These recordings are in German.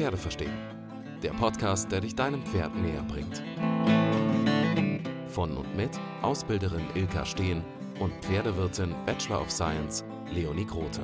Pferde verstehen. Der Podcast, der dich deinem Pferd näher bringt. Von und mit Ausbilderin Ilka Steen und Pferdewirtin Bachelor of Science Leonie Grote.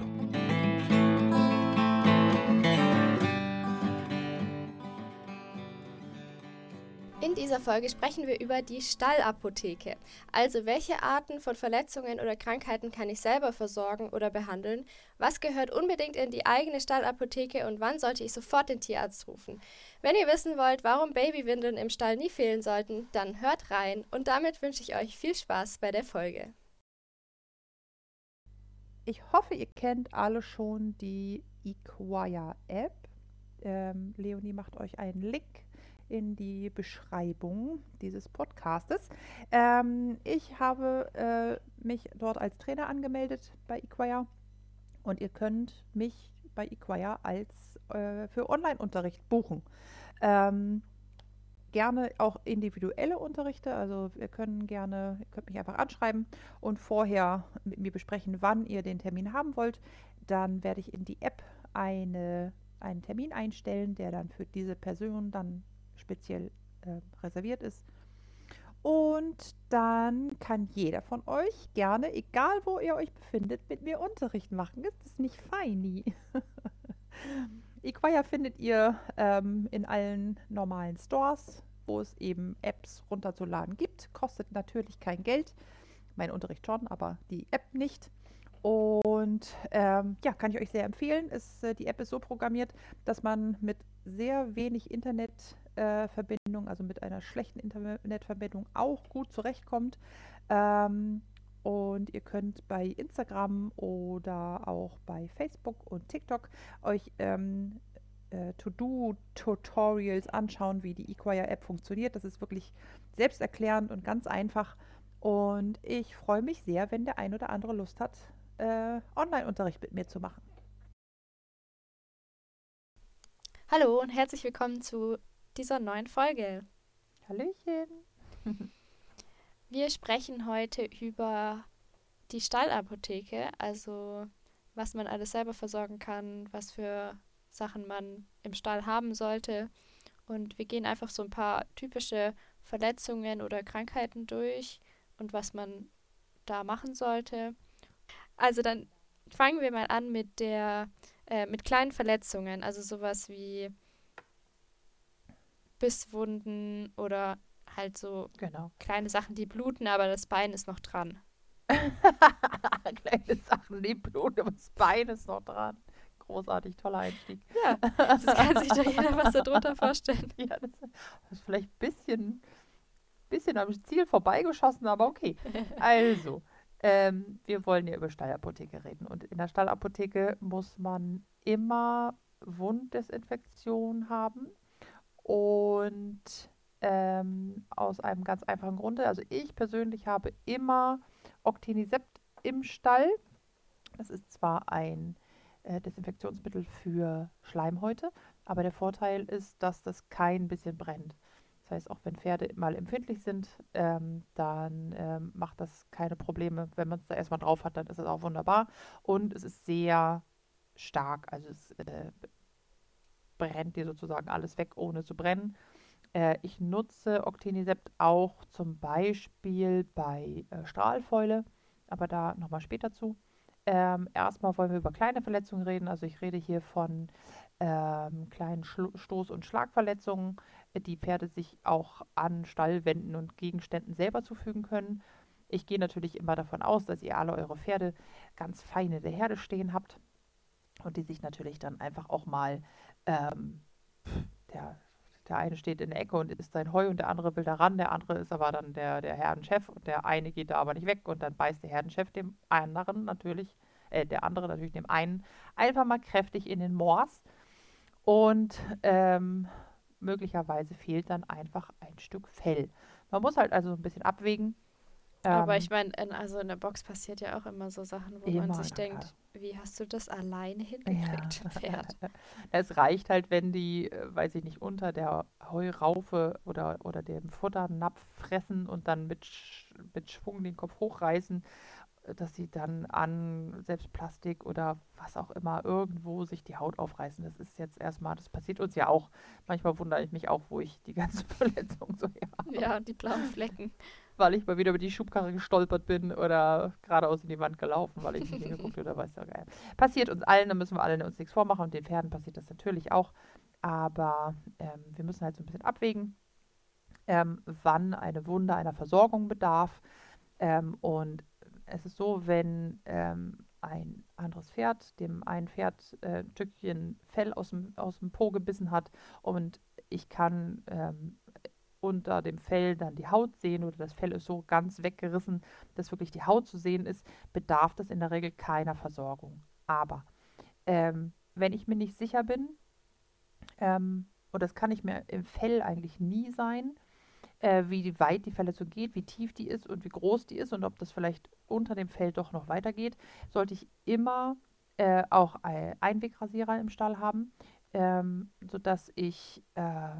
Folge sprechen wir über die Stallapotheke. Also welche Arten von Verletzungen oder Krankheiten kann ich selber versorgen oder behandeln? Was gehört unbedingt in die eigene Stallapotheke und wann sollte ich sofort den Tierarzt rufen? Wenn ihr wissen wollt, warum Babywindeln im Stall nie fehlen sollten, dann hört rein und damit wünsche ich euch viel Spaß bei der Folge. Ich hoffe, ihr kennt alle schon die Equire-App. Ähm, Leonie macht euch einen Link in die Beschreibung dieses Podcastes. Ähm, ich habe äh, mich dort als Trainer angemeldet bei Equire und ihr könnt mich bei Equire als äh, für Online-Unterricht buchen. Ähm, gerne auch individuelle Unterrichte, also wir können gerne, ihr könnt mich einfach anschreiben und vorher mit mir besprechen, wann ihr den Termin haben wollt. Dann werde ich in die App eine, einen Termin einstellen, der dann für diese Person dann speziell äh, reserviert ist. Und dann kann jeder von euch gerne, egal wo ihr euch befindet, mit mir Unterricht machen. Ist das nicht feini? Equire findet ihr ähm, in allen normalen Stores, wo es eben Apps runterzuladen gibt. Kostet natürlich kein Geld. Mein Unterricht schon, aber die App nicht. Und ähm, ja, kann ich euch sehr empfehlen. Ist, äh, die App ist so programmiert, dass man mit sehr wenig Internetverbindung, äh, also mit einer schlechten Internetverbindung, auch gut zurechtkommt. Ähm, und ihr könnt bei Instagram oder auch bei Facebook und TikTok euch ähm, äh, To-Do-Tutorials anschauen, wie die Equire-App funktioniert. Das ist wirklich selbsterklärend und ganz einfach. Und ich freue mich sehr, wenn der ein oder andere Lust hat, äh, Online-Unterricht mit mir zu machen. Hallo und herzlich willkommen zu dieser neuen Folge. Hallöchen. Wir sprechen heute über die Stallapotheke, also was man alles selber versorgen kann, was für Sachen man im Stall haben sollte. Und wir gehen einfach so ein paar typische Verletzungen oder Krankheiten durch und was man da machen sollte. Also dann fangen wir mal an mit der äh, mit kleinen Verletzungen, also sowas wie Bisswunden oder halt so genau. kleine Sachen, die bluten, aber das Bein ist noch dran. kleine Sachen, die bluten, aber das Bein ist noch dran. Großartig, toller Einstieg. Ja, das kann sich doch jeder was darunter vorstellen. ja, das ist vielleicht ein bisschen, bisschen am Ziel vorbeigeschossen, aber okay. Also, ähm, wir wollen ja über Stallapotheke reden. Und in der Stallapotheke muss man immer Wunddesinfektion haben. Und ähm, aus einem ganz einfachen Grunde. Also ich persönlich habe immer Octinisept im Stall. Das ist zwar ein äh, Desinfektionsmittel für Schleimhäute, aber der Vorteil ist, dass das kein bisschen brennt. Das heißt, auch wenn Pferde mal empfindlich sind, ähm, dann ähm, macht das keine Probleme. Wenn man es da erstmal drauf hat, dann ist es auch wunderbar. Und es ist sehr stark. Also es äh, brennt dir sozusagen alles weg, ohne zu brennen. Äh, ich nutze Octinisept auch zum Beispiel bei äh, Strahlfäule, aber da nochmal später zu. Ähm, erstmal wollen wir über kleine Verletzungen reden. Also ich rede hier von ähm, kleinen Schlo Stoß- und Schlagverletzungen, die Pferde sich auch an Stallwänden und Gegenständen selber zufügen können. Ich gehe natürlich immer davon aus, dass ihr alle eure Pferde ganz fein in der Herde stehen habt und die sich natürlich dann einfach auch mal, ähm, der, der eine steht in der Ecke und isst sein Heu und der andere will da ran, der andere ist aber dann der, der Herdenchef und der eine geht da aber nicht weg und dann beißt der Herdenchef dem anderen natürlich, äh, der andere natürlich dem einen einfach mal kräftig in den Mors und ähm, möglicherweise fehlt dann einfach ein Stück Fell. Man muss halt also ein bisschen abwägen. Aber ähm, ich meine, also in der Box passiert ja auch immer so Sachen, wo man sich denkt, wie hast du das alleine hingekriegt, ja. Pferd? es reicht halt, wenn die, äh, weiß ich nicht, unter der Heuraufe oder, oder dem Futternapf fressen und dann mit, mit Schwung den Kopf hochreißen dass sie dann an selbst Plastik oder was auch immer irgendwo sich die Haut aufreißen. Das ist jetzt erstmal, das passiert uns ja auch. Manchmal wundere ich mich auch, wo ich die ganze Verletzung so her habe. Ja, die blauen Flecken. Weil ich mal wieder über die Schubkarre gestolpert bin oder geradeaus in die Wand gelaufen, weil ich nicht hingeguckt oder weiß ja geil. Passiert uns allen, da müssen wir alle uns nichts vormachen und den Pferden passiert das natürlich auch. Aber ähm, wir müssen halt so ein bisschen abwägen, ähm, wann eine Wunde einer Versorgung bedarf. Ähm, und es ist so, wenn ähm, ein anderes Pferd, dem ein Pferd äh, ein Stückchen Fell aus dem, aus dem Po gebissen hat und ich kann ähm, unter dem Fell dann die Haut sehen oder das Fell ist so ganz weggerissen, dass wirklich die Haut zu sehen ist, bedarf das in der Regel keiner Versorgung. Aber ähm, wenn ich mir nicht sicher bin, ähm, und das kann ich mir im Fell eigentlich nie sein, äh, wie weit die Verletzung geht, wie tief die ist und wie groß die ist und ob das vielleicht unter dem Fell doch noch weitergeht, sollte ich immer äh, auch Einwegrasierer im Stall haben, ähm, sodass ich, äh,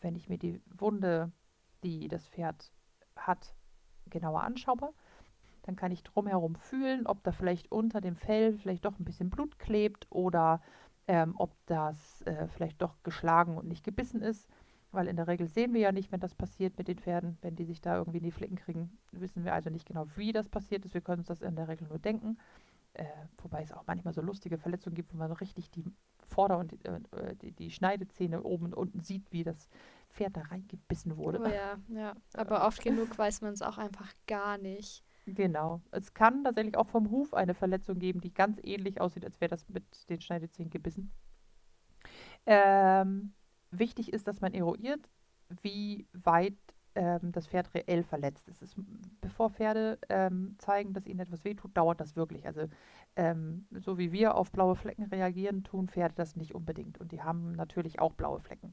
wenn ich mir die Wunde, die das Pferd hat, genauer anschaue, dann kann ich drumherum fühlen, ob da vielleicht unter dem Fell vielleicht doch ein bisschen Blut klebt oder ähm, ob das äh, vielleicht doch geschlagen und nicht gebissen ist. Weil in der Regel sehen wir ja nicht, wenn das passiert mit den Pferden, wenn die sich da irgendwie in die Flicken kriegen, wissen wir also nicht genau, wie das passiert ist. Wir können uns das in der Regel nur denken. Äh, wobei es auch manchmal so lustige Verletzungen gibt, wo man so richtig die Vorder- und äh, die, die, Schneidezähne oben und unten sieht, wie das Pferd da reingebissen wurde. Oh ja, ja. Aber oft genug weiß man es auch einfach gar nicht. Genau. Es kann tatsächlich auch vom Huf eine Verletzung geben, die ganz ähnlich aussieht, als wäre das mit den Schneidezähnen gebissen. Ähm, wichtig ist, dass man eruiert, wie weit ähm, das Pferd reell verletzt ist. ist bevor Pferde ähm, zeigen, dass ihnen etwas wehtut, dauert das wirklich. Also ähm, so wie wir auf blaue Flecken reagieren, tun Pferde das nicht unbedingt. Und die haben natürlich auch blaue Flecken.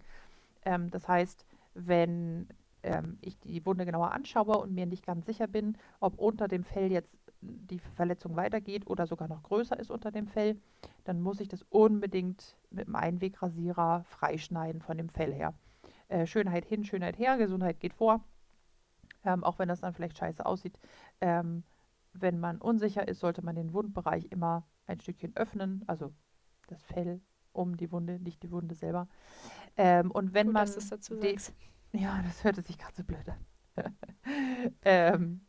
Ähm, das heißt, wenn ähm, ich die Wunde genauer anschaue und mir nicht ganz sicher bin, ob unter dem Fell jetzt die Verletzung weitergeht oder sogar noch größer ist unter dem Fell, dann muss ich das unbedingt mit einem Einwegrasierer freischneiden von dem Fell her. Äh, Schönheit hin, Schönheit her, Gesundheit geht vor. Ähm, auch wenn das dann vielleicht scheiße aussieht. Ähm, wenn man unsicher ist, sollte man den Wundbereich immer ein Stückchen öffnen, also das Fell um die Wunde, nicht die Wunde selber. Ähm, und wenn Gut, man. Ja, das hörte sich gerade so blöd an. ähm,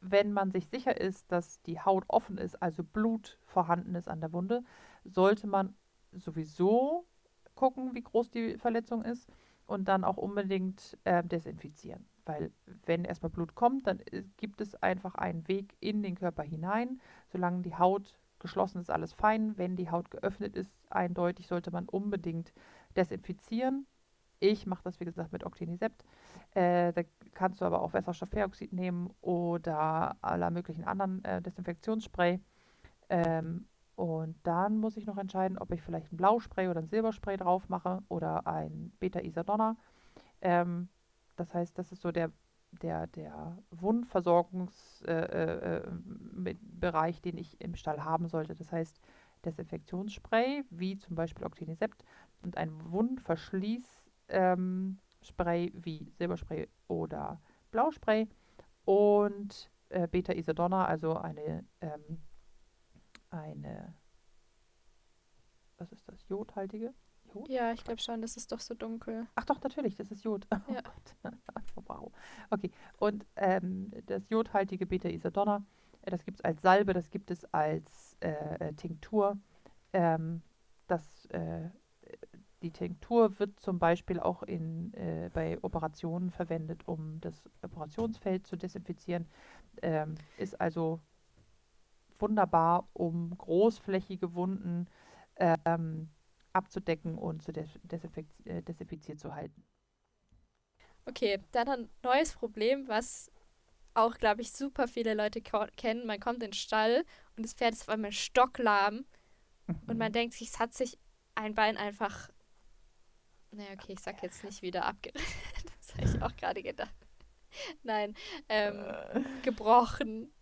wenn man sich sicher ist, dass die Haut offen ist, also Blut vorhanden ist an der Wunde, sollte man sowieso gucken, wie groß die Verletzung ist und dann auch unbedingt äh, desinfizieren. Weil wenn erstmal Blut kommt, dann gibt es einfach einen Weg in den Körper hinein. Solange die Haut geschlossen ist, alles fein. Wenn die Haut geöffnet ist, eindeutig sollte man unbedingt desinfizieren ich mache das, wie gesagt, mit Octinisept. Äh, da kannst du aber auch Wasserstoffperoxid nehmen oder aller möglichen anderen äh, Desinfektionsspray. Ähm, und dann muss ich noch entscheiden, ob ich vielleicht ein Blauspray oder ein Silberspray drauf mache oder ein Beta-Isadonna. Ähm, das heißt, das ist so der, der, der Wundversorgungsbereich, äh, äh den ich im Stall haben sollte. Das heißt, Desinfektionsspray, wie zum Beispiel Octinisept, und ein Wundverschließ ähm, Spray wie Silberspray oder Blauspray und äh, Beta-Isadonna, also eine, ähm, eine, was ist das, jodhaltige? Jod? Ja, ich glaube schon, das ist doch so dunkel. Ach doch, natürlich, das ist Jod. Oh ja. Oh wow. Okay, und ähm, das jodhaltige Beta-Isadonna, äh, das gibt es als Salbe, das gibt es als äh, äh Tinktur. Ähm, das äh, die Tinktur wird zum Beispiel auch in, äh, bei Operationen verwendet, um das Operationsfeld zu desinfizieren. Ähm, ist also wunderbar, um großflächige Wunden ähm, abzudecken und zu des äh, desinfiziert zu halten. Okay, dann ein neues Problem, was auch, glaube ich, super viele Leute kennen. Man kommt in den Stall und das Pferd ist auf einmal stocklahm und man denkt sich, es hat sich ein Bein einfach naja, okay, ich sag jetzt nicht wieder abgerissen. das habe ich auch gerade gedacht. Nein, ähm, äh. gebrochen.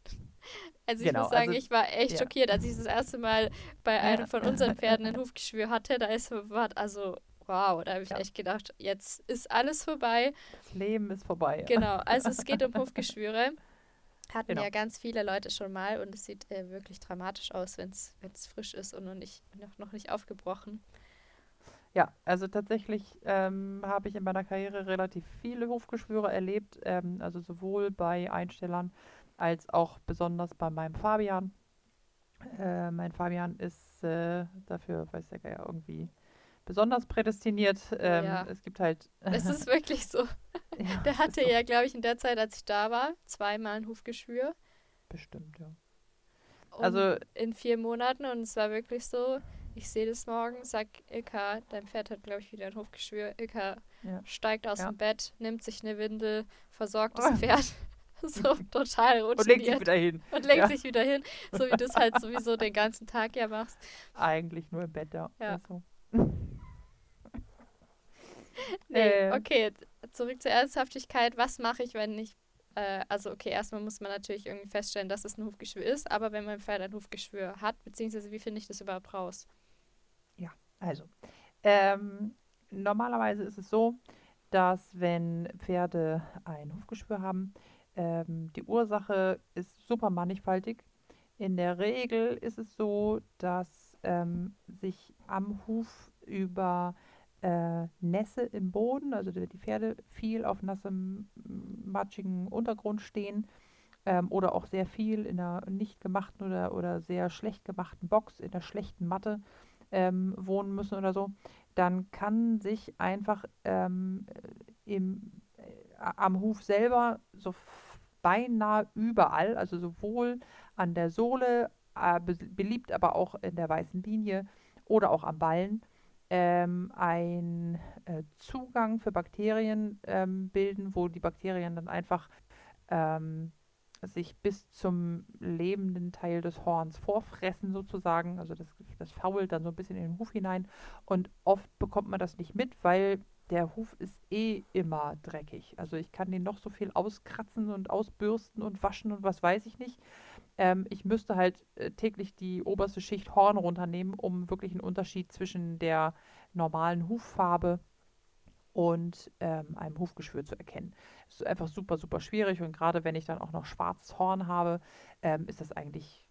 Also ich genau, muss sagen, also, ich war echt ja. schockiert, als ich das erste Mal bei einem von unseren Pferden ein Hufgeschwür hatte. Da ist war also wow, da habe ich ja. echt gedacht, jetzt ist alles vorbei. Das Leben ist vorbei. Ja. Genau, also es geht um Hufgeschwüre. hatten Genau. ja ganz viele Leute schon mal und es sieht äh, wirklich dramatisch aus, wenn es frisch ist und noch nicht, noch, noch nicht aufgebrochen. Ja, also tatsächlich ähm, habe ich in meiner Karriere relativ viele Hufgeschwüre erlebt, ähm, also sowohl bei Einstellern als auch besonders bei meinem Fabian. Äh, mein Fabian ist äh, dafür, weiß der Geier, irgendwie besonders prädestiniert. Ähm, ja. Es gibt halt. Es ist wirklich so. ja, Der hatte ja, glaube ich, in der Zeit, als ich da war, zweimal ein Hufgeschwür. Bestimmt, ja. Und Also, in vier Monaten und es war wirklich so, ich sehe das morgen, sag Ilka, dein Pferd hat, glaube ich, wieder ein Hufgeschwür. Ilka Ja. steigt aus Ja. dem Bett, nimmt sich eine Windel, versorgt Oh. das Pferd. so total und legt sich routiniert. wieder hin. Und legt Ja. sich wieder hin, so wie du es halt sowieso den ganzen Tag ja machst. Eigentlich nur im Bett, ja. Ja. Also. Nee, Äh. okay, zurück zur Ernsthaftigkeit. Was mache ich, wenn ich, äh, also okay, erstmal muss man natürlich irgendwie feststellen, dass es ein Hufgeschwür ist, aber wenn mein Pferd ein Hufgeschwür hat, beziehungsweise wie finde ich das überhaupt raus? Also, ähm, normalerweise ist es so, dass wenn Pferde ein Hufgeschwür haben, ähm, die Ursache ist super mannigfaltig. In der Regel ist es so, dass ähm, sich am Huf über äh, Nässe im Boden, also die Pferde viel auf nassem, matschigen Untergrund stehen ähm, oder auch sehr viel in einer nicht gemachten oder, oder sehr schlecht gemachten Box, in einer schlechten Matte ähm, wohnen müssen oder so, dann kann sich einfach ähm, äh, im, äh, am Huf selber so beinahe überall, also sowohl an der Sohle, äh, be beliebt aber auch in der weißen Linie oder auch am Ballen, ähm, ein äh, Zugang für Bakterien ähm, bilden, wo die Bakterien dann einfach ähm, sich bis zum lebenden Teil des Horns vorfressen sozusagen. Also das, das fault dann so ein bisschen in den Huf hinein. Und oft bekommt man das nicht mit, weil der Huf ist eh immer dreckig. Also ich kann den noch so viel auskratzen und ausbürsten und waschen und was weiß ich nicht. Ähm, ich müsste halt äh, täglich die oberste Schicht Horn runternehmen, um wirklich einen Unterschied zwischen der normalen Huffarbe und ähm, einem Hufgeschwür zu erkennen. Das ist einfach super, super schwierig und gerade wenn ich dann auch noch schwarzes Horn habe, ähm, ist das eigentlich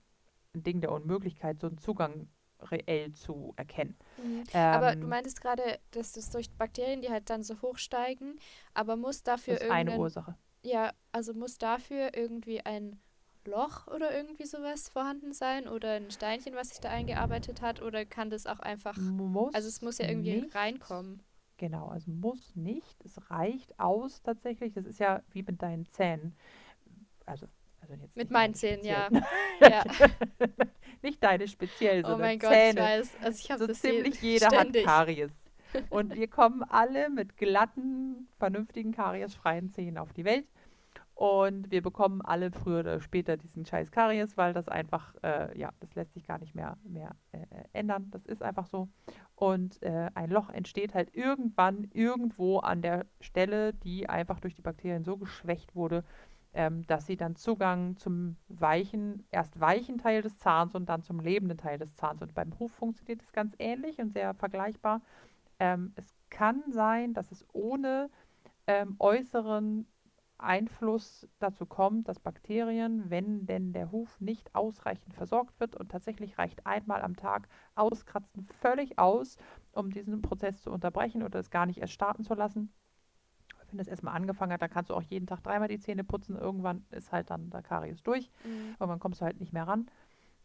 ein Ding der Unmöglichkeit, so einen Zugang reell zu erkennen. aber du Ähm, meintest gerade, dass das durch Bakterien, die halt dann so hochsteigen, aber muss dafür ist eine Ursache. ja, also muss dafür irgendwie ein Loch oder irgendwie sowas vorhanden sein oder ein Steinchen, was sich da eingearbeitet hat oder kann das auch einfach, Muss also es muss ja irgendwie nicht, reinkommen. Genau, also muss nicht. Es reicht aus tatsächlich. Das ist ja wie mit deinen Zähnen. Also, also jetzt Mit meinen Zähnen, ja. ja. nicht deine speziell, Oh mein Gott, ich Zähne. weiß. Also ich habe So das ziemlich je- jeder ständig. hat Karies. Und wir kommen alle mit glatten, vernünftigen, kariesfreien Zähnen auf die Welt. Und wir bekommen alle früher oder später diesen scheiß Karies, weil das einfach, äh, ja, das lässt sich gar nicht mehr, mehr äh, äh, ändern. Das ist einfach so. Und äh, ein Loch entsteht halt irgendwann irgendwo an der Stelle, die einfach durch die Bakterien so geschwächt wurde, ähm, dass sie dann Zugang zum weichen, erst weichen Teil des Zahns und dann zum lebenden Teil des Zahns. Und beim Huf funktioniert es ganz ähnlich und sehr vergleichbar. Ähm, es kann sein, dass es ohne ähm, äußeren Einfluss dazu kommt, dass Bakterien, wenn denn der Huf nicht ausreichend versorgt wird und tatsächlich reicht einmal am Tag auskratzen völlig aus, um diesen Prozess zu unterbrechen oder es gar nicht erst starten zu lassen. Wenn das erstmal angefangen hat, dann kannst du auch jeden Tag dreimal die Zähne putzen. Irgendwann ist halt dann der Karies durch. Mhm. Irgendwann kommst du halt nicht mehr ran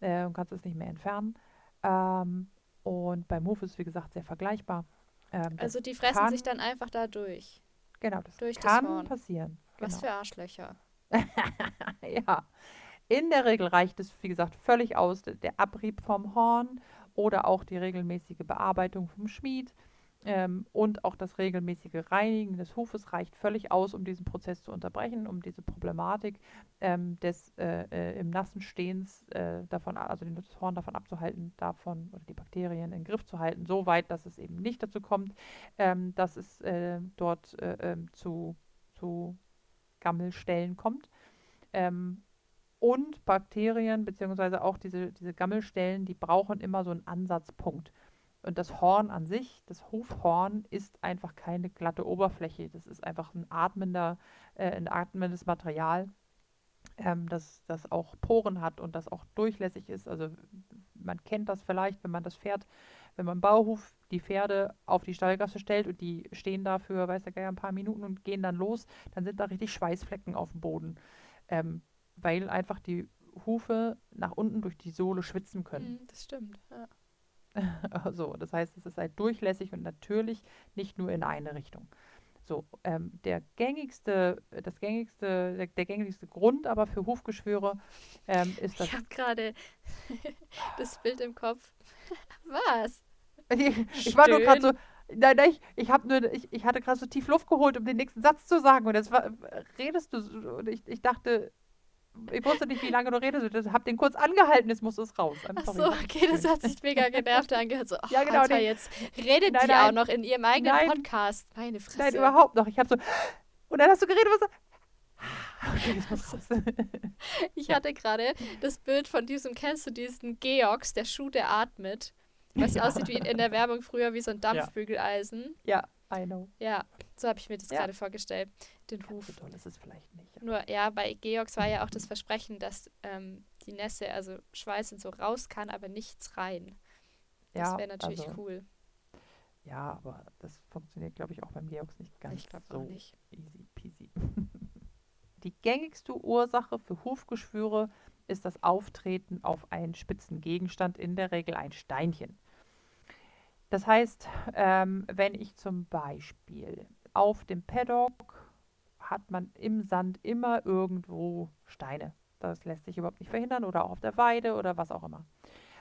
äh, und kannst es nicht mehr entfernen. Ähm, und beim Huf ist es, wie gesagt, sehr vergleichbar. Ähm, das Also die fressen kann, sich dann einfach da durch. genau, das durch das kann Horn. passieren. Was Genau. für Arschlöcher. Ja, in der Regel reicht es, wie gesagt, völlig aus, der Abrieb vom Horn oder auch die regelmäßige Bearbeitung vom Schmied ähm, und auch das regelmäßige Reinigen des Hufes reicht völlig aus, um diesen Prozess zu unterbrechen, um diese Problematik ähm, des äh, äh, im nassen Stehens äh, davon, also den- das Horn davon abzuhalten, davon oder die Bakterien in den Griff zu halten, so weit, dass es eben nicht dazu kommt, ähm, dass es äh, dort äh, ähm, zu, zu Gammelstellen kommt. Ähm, und Bakterien, beziehungsweise auch diese, diese Gammelstellen, die brauchen immer so einen Ansatzpunkt. Und das Horn an sich, das Hufhorn, ist einfach keine glatte Oberfläche. Das ist einfach ein atmender, äh, ein atmendes Material. ähm, dass das auch Poren hat und das auch durchlässig ist. Also man kennt das vielleicht, wenn man das Pferd, wenn man Bauhof die Pferde auf die Stallgasse stellt und die stehen da für, weiß der Geier, ein paar Minuten und gehen dann los, dann sind da richtig Schweißflecken auf dem Boden, ähm, weil einfach die Hufe nach unten durch die Sohle schwitzen können. Mhm, das stimmt. Ja. so, das heißt, es ist halt durchlässig und natürlich nicht nur in eine Richtung. So, ähm, der gängigste, das gängigste, der, der, gängigste Grund aber für Hufgeschwüre ähm, ist das. Ich habe gerade das Bild im Kopf. Was? Ich, ich war nur gerade so, nein, nein, ich, ich, hab nur, ich, ich hatte gerade so tief Luft geholt, um den nächsten Satz zu sagen. Und jetzt war, redest du, und ich, ich dachte, ich wusste nicht, wie lange du redest. Ich habe den kurz angehalten, jetzt muss es raus. I'm Ach so, okay, das hat sich mega genervt angehört. So, ja, genau. Alter, jetzt redet nein, die nein, auch noch in ihrem eigenen nein, Podcast. Meine Fresse. Nein, überhaupt noch. Ich habe so, und dann hast du geredet, was Okay, ich hatte gerade das Bild von diesem, kennst du diesen Georgs, der Schuh, der atmet? Was ja. aussieht wie in der Werbung früher wie so ein Dampfbügeleisen. Ja, I know. Ja, so habe ich mir das ja. gerade vorgestellt, den Huf. So toll ist es vielleicht nicht. Ja. Nur, ja, bei Georgs war ja auch das Versprechen, dass ähm, die Nässe, also Schweiß und so raus kann, aber nichts rein. Das wäre natürlich also, cool. Ja, aber das funktioniert, glaube ich, auch beim Georgs nicht ganz ich so nicht. easy peasy. die gängigste Ursache für Hufgeschwüre ist das Auftreten auf einen spitzen Gegenstand, in der Regel ein Steinchen. Das heißt, ähm, wenn ich zum Beispiel auf dem Paddock hat man im Sand immer irgendwo Steine. Das lässt sich überhaupt nicht verhindern oder auch auf der Weide oder was auch immer.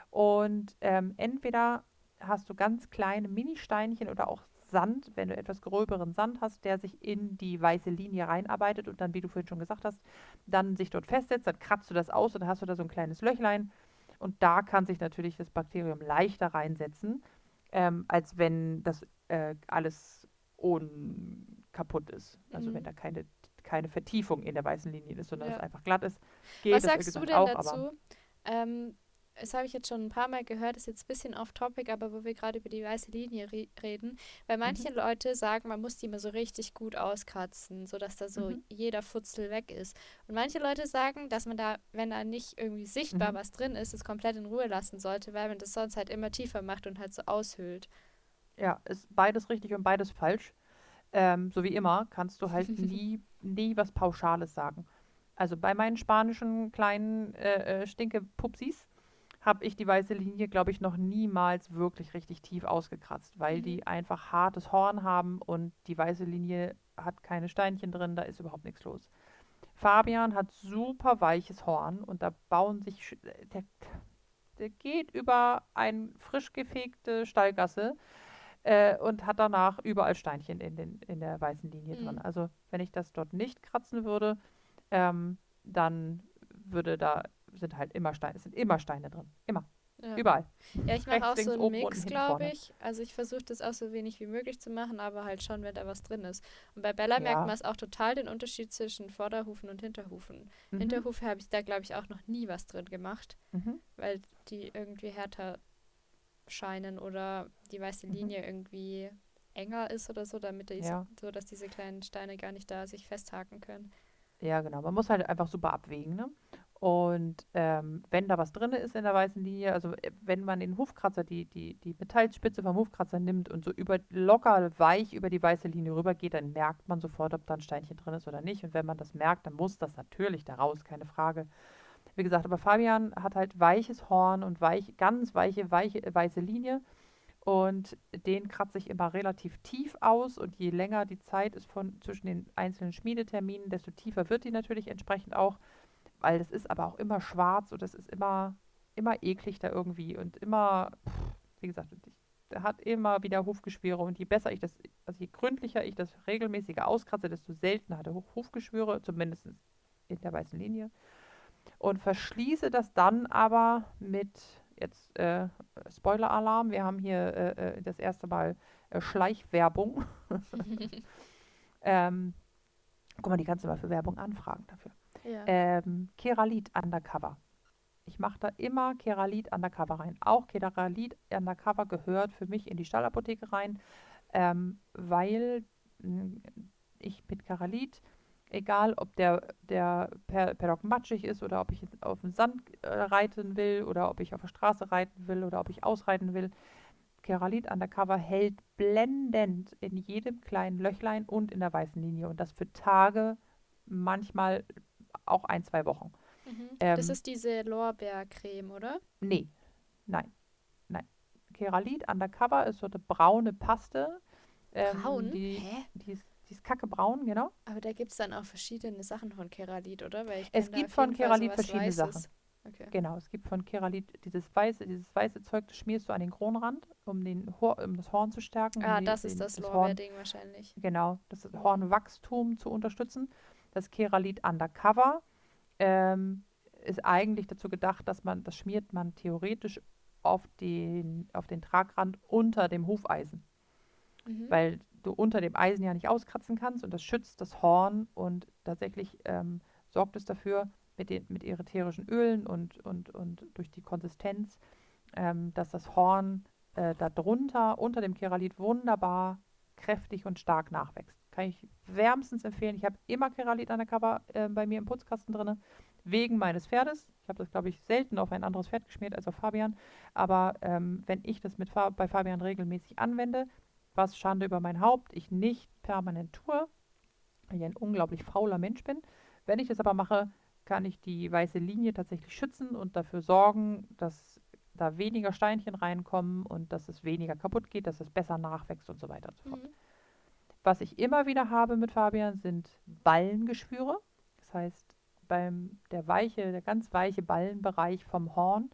Und ähm, entweder hast du ganz kleine Mini-Steinchen oder auch Sand, wenn du etwas gröberen Sand hast, der sich in die weiße Linie reinarbeitet und dann, wie du vorhin schon gesagt hast, dann sich dort festsetzt, dann kratzt du das aus und dann hast du da so ein kleines Löchlein und da kann sich natürlich das Bakterium leichter reinsetzen, ähm, als wenn das äh, alles kaputt ist. Also mhm. wenn da keine, keine Vertiefung in der weißen Linie ist, sondern ja. es einfach glatt ist. Geht Was sagst du denn auch, dazu? Ähm, das habe ich jetzt schon ein paar Mal gehört, ist jetzt ein bisschen off-topic, aber wo wir gerade über die weiße Linie re reden, weil manche mhm. Leute sagen, man muss die immer so richtig gut auskratzen, sodass da so mhm. jeder Futzel weg ist. Und manche Leute sagen, dass man da, wenn da nicht irgendwie sichtbar mhm. was drin ist, es komplett in Ruhe lassen sollte, weil man das sonst halt immer tiefer macht und halt so aushöhlt. Ja, ist beides richtig und beides falsch. Ähm, so wie immer kannst du halt nie, nie was Pauschales sagen. Also bei meinen spanischen kleinen äh, äh Stinke-Pupsis habe ich die weiße Linie, glaube ich, noch niemals wirklich richtig tief ausgekratzt, weil mhm. die einfach hartes Horn haben und die weiße Linie hat keine Steinchen drin, da ist überhaupt nichts los. Fabian hat super weiches Horn und da bauen sich, der, der geht über eine frisch gefegte Stallgasse äh, und hat danach überall Steinchen in, den, in der weißen Linie mhm. drin. Also wenn ich das dort nicht kratzen würde, ähm, dann würde da sind halt immer Steine, es sind immer Steine drin. Immer. Ja. Überall. Ja, ich mache auch so einen Mix, glaube ich. Also ich versuche das auch so wenig wie möglich zu machen, aber halt schon, wenn da was drin ist. Und bei Bella ja. merkt man es auch total den Unterschied zwischen Vorderhufen und Hinterhufen. Mhm. Hinterhufe habe ich da, glaube ich, auch noch nie was drin gemacht, mhm. weil die irgendwie härter scheinen oder die weiße mhm. Linie mhm. irgendwie enger ist oder so, damit ja. so, dass diese kleinen Steine gar nicht da sich festhaken können. Ja, genau. Man muss halt einfach super abwägen, ne? Und ähm, wenn da was drin ist in der weißen Linie, also äh, wenn man den Hufkratzer, die, die, die Metallspitze vom Hufkratzer nimmt und so über locker weich über die weiße Linie rüber geht, dann merkt man sofort, ob da ein Steinchen drin ist oder nicht. Und wenn man das merkt, dann muss das natürlich da raus, keine Frage. Wie gesagt, aber Fabian hat halt weiches Horn und weich, ganz weiche, weiche, weiße Linie. Und den kratze ich immer relativ tief aus. Und je länger die Zeit ist von zwischen den einzelnen Schmiedeterminen, desto tiefer wird die natürlich entsprechend auch weil das ist aber auch immer schwarz und das ist immer, immer eklig da irgendwie und immer, wie gesagt, der hat immer wieder Hufgeschwüre und je besser ich das, also je gründlicher ich das regelmäßiger auskratze, desto seltener hat er Hufgeschwüre, zumindest in der weißen Linie. Und verschließe das dann aber mit, jetzt äh, Spoiler-Alarm, wir haben hier äh, äh das erste Mal äh, Schleichwerbung. ähm, guck mal, die kannst du mal für Werbung anfragen dafür. Ja. Ähm, Keralit Undercover. Ich mache da immer Keralit Undercover rein. Auch Keralit Undercover gehört für mich in die Stallapotheke rein, ähm, weil hm, ich mit Keralit Egal, ob der, der Paddock matschig ist oder ob ich auf dem Sand äh, reiten will oder ob ich auf der Straße reiten will oder ob ich ausreiten will. Keralit Undercover hält blendend in jedem kleinen Löchlein und in der weißen Linie und das für Tage, manchmal auch ein, zwei Wochen. Mhm. Ähm, das ist diese Lorbeercreme, oder? Nee, nein, nein. Keralit Undercover ist so eine braune Paste. Ähm, Braun? Die, Hä? Die ist, die ist kackebraun, genau. Aber da gibt es dann auch verschiedene Sachen von Keralit, oder? es gibt von Keralit verschiedene Weißes. Sachen. Okay. Genau, es gibt von Keralit dieses weiße, dieses weiße Zeug, das schmierst du an den Kronrand, um, den um das Horn zu stärken. Ah, um das ist das, das Lorbeerding wahrscheinlich. Genau, das Hornwachstum zu unterstützen. Das Keralit Undercover ähm, ist eigentlich dazu gedacht, dass man, das schmiert man theoretisch auf den, auf den Tragrand unter dem Hufeisen. Mhm. Weil du unter dem Eisen ja nicht auskratzen kannst und das schützt das Horn und tatsächlich ähm, sorgt es dafür, mit, den, mit ätherischen Ölen und, und, und durch die Konsistenz, ähm, dass das Horn äh, darunter, unter dem Keralit, wunderbar kräftig und stark nachwächst. Kann ich wärmstens empfehlen. Ich habe immer Keralit an der Cover äh, bei mir im Putzkasten drin, wegen meines Pferdes. Ich habe das, glaube ich, selten auf ein anderes Pferd geschmiert als auf Fabian. Aber ähm, wenn ich das mit Fa bei Fabian regelmäßig anwende, was Schande über mein Haupt, ich nicht permanent tue, weil ich ein unglaublich fauler Mensch bin. Wenn ich das aber mache, kann ich die weiße Linie tatsächlich schützen und dafür sorgen, dass da weniger Steinchen reinkommen und dass es weniger kaputt geht, dass es besser nachwächst und so weiter und so fort. Mhm. Was ich immer wieder habe mit Fabian sind Ballengeschwüre. Das heißt, beim der weiche, der ganz weiche Ballenbereich vom Horn,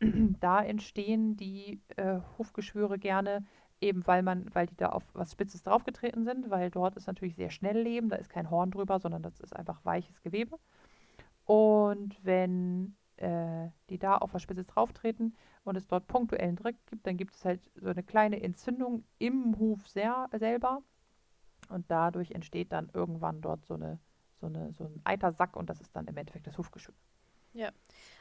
da entstehen die äh, Hufgeschwüre gerne, eben weil man, weil die da auf was Spitzes draufgetreten sind, weil dort ist natürlich sehr schnell Leben, da ist kein Horn drüber, sondern das ist einfach weiches Gewebe. Und wenn äh, die da auf was Spitzes drauftreten und es dort punktuellen Dreck gibt, dann gibt es halt so eine kleine Entzündung im Huf sehr, selber. Und dadurch entsteht dann irgendwann dort so, eine, so, eine, so ein Eitersack und das ist dann im Endeffekt das Hufgeschwür. Ja,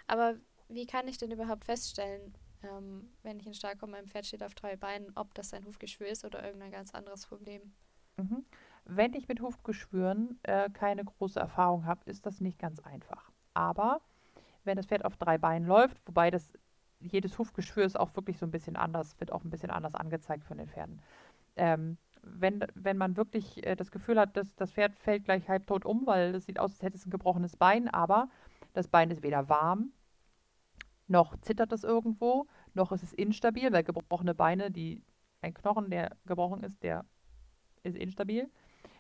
aber wie kann ich denn überhaupt feststellen, ähm, wenn ich in Stall komme, mein Pferd steht auf drei Beinen, ob das ein Hufgeschwür ist oder irgendein ganz anderes Problem? Mhm. Wenn ich mit Hufgeschwüren äh, keine große Erfahrung habe, ist das nicht ganz einfach. Aber wenn das Pferd auf drei Beinen läuft, wobei das jedes Hufgeschwür ist auch wirklich so ein bisschen anders, wird auch ein bisschen anders angezeigt von den Pferden. Ähm, wenn, wenn man wirklich äh, das Gefühl hat, dass das Pferd fällt gleich halbtot um, weil es sieht aus, als hätte es ein gebrochenes Bein, aber das Bein ist weder warm, noch zittert es irgendwo, noch ist es instabil, weil gebrochene Beine, die ein Knochen, der gebrochen ist, der ist instabil.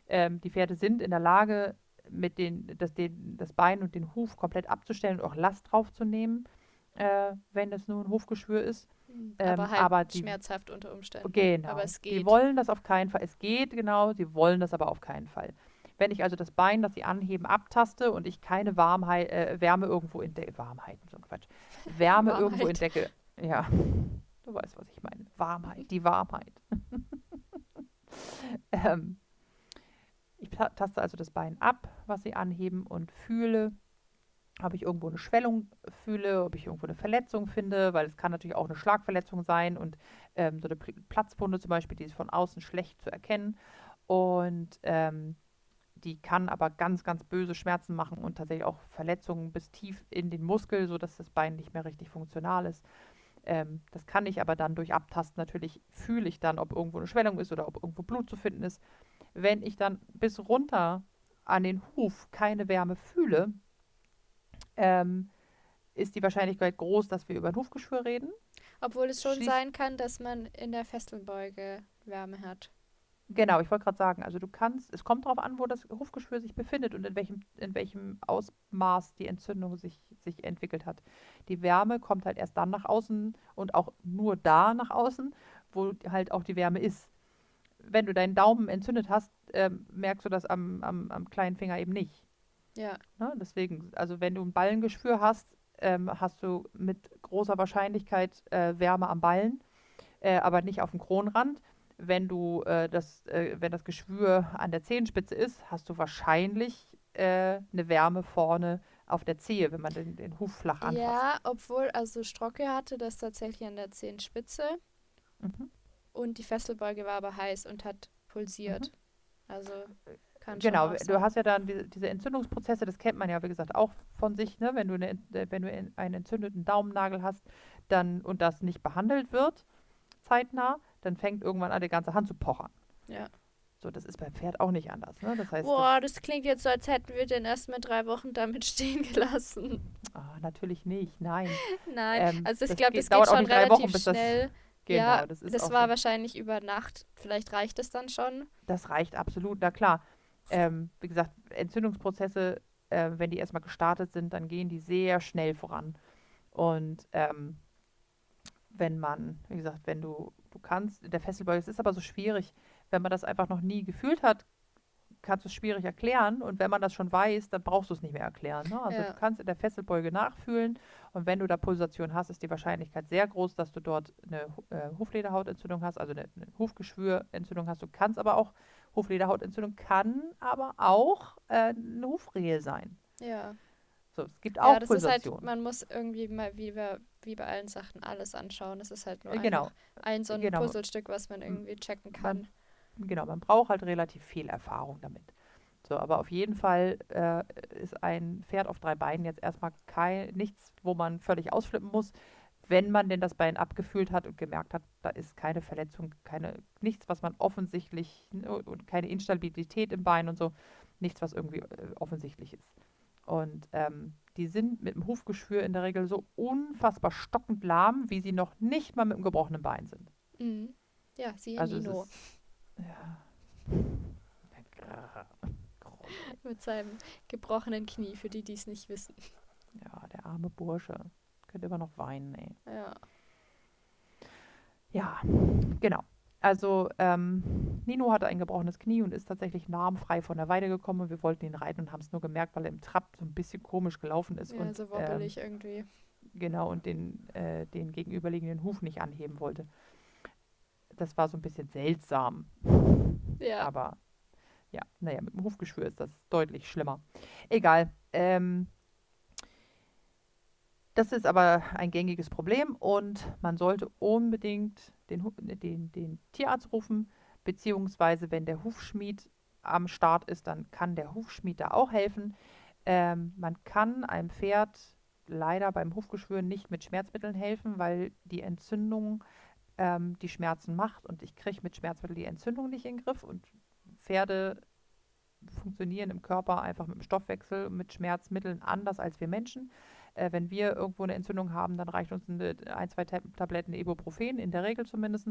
Ähm, die Pferde sind in der Lage, mit den, das, den, das Bein und den Huf komplett abzustellen und auch Last draufzunehmen, äh, wenn es nur ein Hufgeschwür ist. Hm, ähm, aber halt aber die, schmerzhaft unter Umständen. Genau. Aber es geht. Die wollen das auf keinen Fall. Es geht, genau, sie wollen das aber auf keinen Fall. Wenn ich also das Bein, das sie anheben, abtaste und ich keine Warmheit, äh, Wärme irgendwo entdecke, Warmheit, so ein Quatsch, Wärme Warmheit. irgendwo entdecke, ja, du weißt, was ich meine, Warmheit, die Warmheit. ähm, ich taste also das Bein ab, was sie anheben und fühle, ob ich irgendwo eine Schwellung fühle, ob ich irgendwo eine Verletzung finde, weil es kann natürlich auch eine Schlagverletzung sein und ähm, so eine Platzwunde zum Beispiel, die ist von außen schlecht zu erkennen und ähm, die kann aber ganz, ganz böse Schmerzen machen und tatsächlich auch Verletzungen bis tief in den Muskel, sodass das Bein nicht mehr richtig funktional ist. Ähm, das kann ich aber dann durch Abtasten natürlich fühle ich dann, ob irgendwo eine Schwellung ist oder ob irgendwo Blut zu finden ist. Wenn ich dann bis runter an den Huf keine Wärme fühle, ähm, ist die Wahrscheinlichkeit groß, dass wir über ein Hufgeschwür reden. Obwohl es schon Schließ sein kann, dass man in der Fesselbeuge Wärme hat. Genau, ich wollte gerade sagen, also du kannst, es kommt darauf an, wo das Hufgeschwür sich befindet und in welchem, in welchem Ausmaß die Entzündung sich, sich entwickelt hat. Die Wärme kommt halt erst dann nach außen und auch nur da nach außen, wo halt auch die Wärme ist. Wenn du deinen Daumen entzündet hast, äh, merkst du das am, am, am kleinen Finger eben nicht. Ja. Ne? Deswegen, also wenn du ein Ballengeschwür hast, ähm, hast du mit großer Wahrscheinlichkeit äh, Wärme am Ballen, äh, aber nicht auf dem Kronrand wenn du äh, das, äh, wenn das Geschwür an der Zehenspitze ist, hast du wahrscheinlich äh, eine Wärme vorne auf der Zehe, wenn man den, den Huf flach anfasst. Ja, obwohl, also Strocke hatte das tatsächlich an der Zehenspitze mhm. und die Fesselbeuge war aber heiß und hat pulsiert. Mhm. Also Kann Genau, du hast ja dann die, diese Entzündungsprozesse, das kennt man ja, wie gesagt, auch von sich, ne? Wenn du, eine, äh, wenn du in- einen entzündeten Daumennagel hast dann, und das nicht behandelt wird, zeitnah, dann fängt irgendwann an, die ganze Hand zu pochern. Ja. So, das ist beim Pferd auch nicht anders. Ne? Das heißt, Boah, das klingt jetzt so, als hätten wir den erst mal drei Wochen damit stehen gelassen. das, ah, natürlich nicht, nein. Nein, Ähm, also ich das glaube, das dauert geht schon Wochen, relativ das- schnell. Genau, ja, das ist das war so. wahrscheinlich über Nacht. Vielleicht reicht es dann schon. Das reicht absolut, na klar. Ähm, wie gesagt, Entzündungsprozesse, äh, wenn die erstmal gestartet sind, dann gehen die sehr schnell voran. Und ähm, wenn man, wie gesagt, wenn du, du kannst, der Fesselbeuge, es ist aber so schwierig, wenn man das einfach noch nie gefühlt hat, kannst du es schwierig erklären. Und wenn man das schon weiß, dann brauchst du es nicht mehr erklären. Ne? Also Ja. du kannst in der Fesselbeuge nachfühlen. Und wenn du da Pulsation hast, ist die Wahrscheinlichkeit sehr groß, dass du dort eine äh, Huflederhautentzündung hast, also eine, eine Hufgeschwürentzündung hast. Du kannst aber auch, Huflederhautentzündung kann aber auch äh, eine Hufrehe sein. Ja. So, es gibt auch ja, das ist halt, Pulsation. man muss irgendwie mal wie bei, wie bei allen Sachen alles anschauen. Es ist halt nur Äh, genau. ein so ein Genau. Puzzlestück, was man irgendwie checken kann. Genau, man braucht halt relativ viel Erfahrung damit. So, aber auf jeden Fall äh, ist ein Pferd auf drei Beinen jetzt erstmal kein, nichts, wo man völlig ausflippen muss. Wenn man denn das Bein abgefühlt hat und gemerkt hat, da ist keine Verletzung, keine, nichts, was man offensichtlich, ne, und keine Instabilität im Bein und so, nichts, was irgendwie äh, offensichtlich ist. Und ähm, die sind mit dem Hufgeschwür in der Regel so unfassbar stockend lahm, wie sie noch nicht mal mit dem gebrochenen Bein sind. Mhm. Ja, siehe Also Nino ist, ja. mit seinem gebrochenen Knie, für die, die es nicht wissen. Ja, der arme Bursche. Könnte immer noch weinen, ey. Ja. Ja, genau. Also ähm, Nino hatte ein gebrochenes Knie und ist tatsächlich namenfrei von der Weide gekommen. Und wir wollten ihn reiten und haben es nur gemerkt, weil er im Trab so ein bisschen komisch gelaufen ist ja, und so ähm, wobbelig irgendwie. genau und den, äh, den gegenüberliegenden Huf nicht anheben wollte. Das war so ein bisschen seltsam. Ja. Aber ja, naja, mit dem Hufgeschwür ist das deutlich schlimmer. Egal. Ähm, das ist aber ein gängiges Problem und man sollte unbedingt den, Hu- den, den Tierarzt rufen, beziehungsweise wenn der Hufschmied am Start ist, dann kann der Hufschmied da auch helfen. Ähm, man kann einem Pferd leider beim Hufgeschwür nicht mit Schmerzmitteln helfen, weil die Entzündung ähm, die Schmerzen macht und ich kriege mit Schmerzmitteln die Entzündung nicht in den Griff und Pferde funktionieren im Körper einfach mit dem Stoffwechsel mit Schmerzmitteln anders als wir Menschen. Äh, wenn wir irgendwo eine Entzündung haben, dann reicht uns eine, ein, zwei Tab Tabletten Ibuprofen, in der Regel zumindest.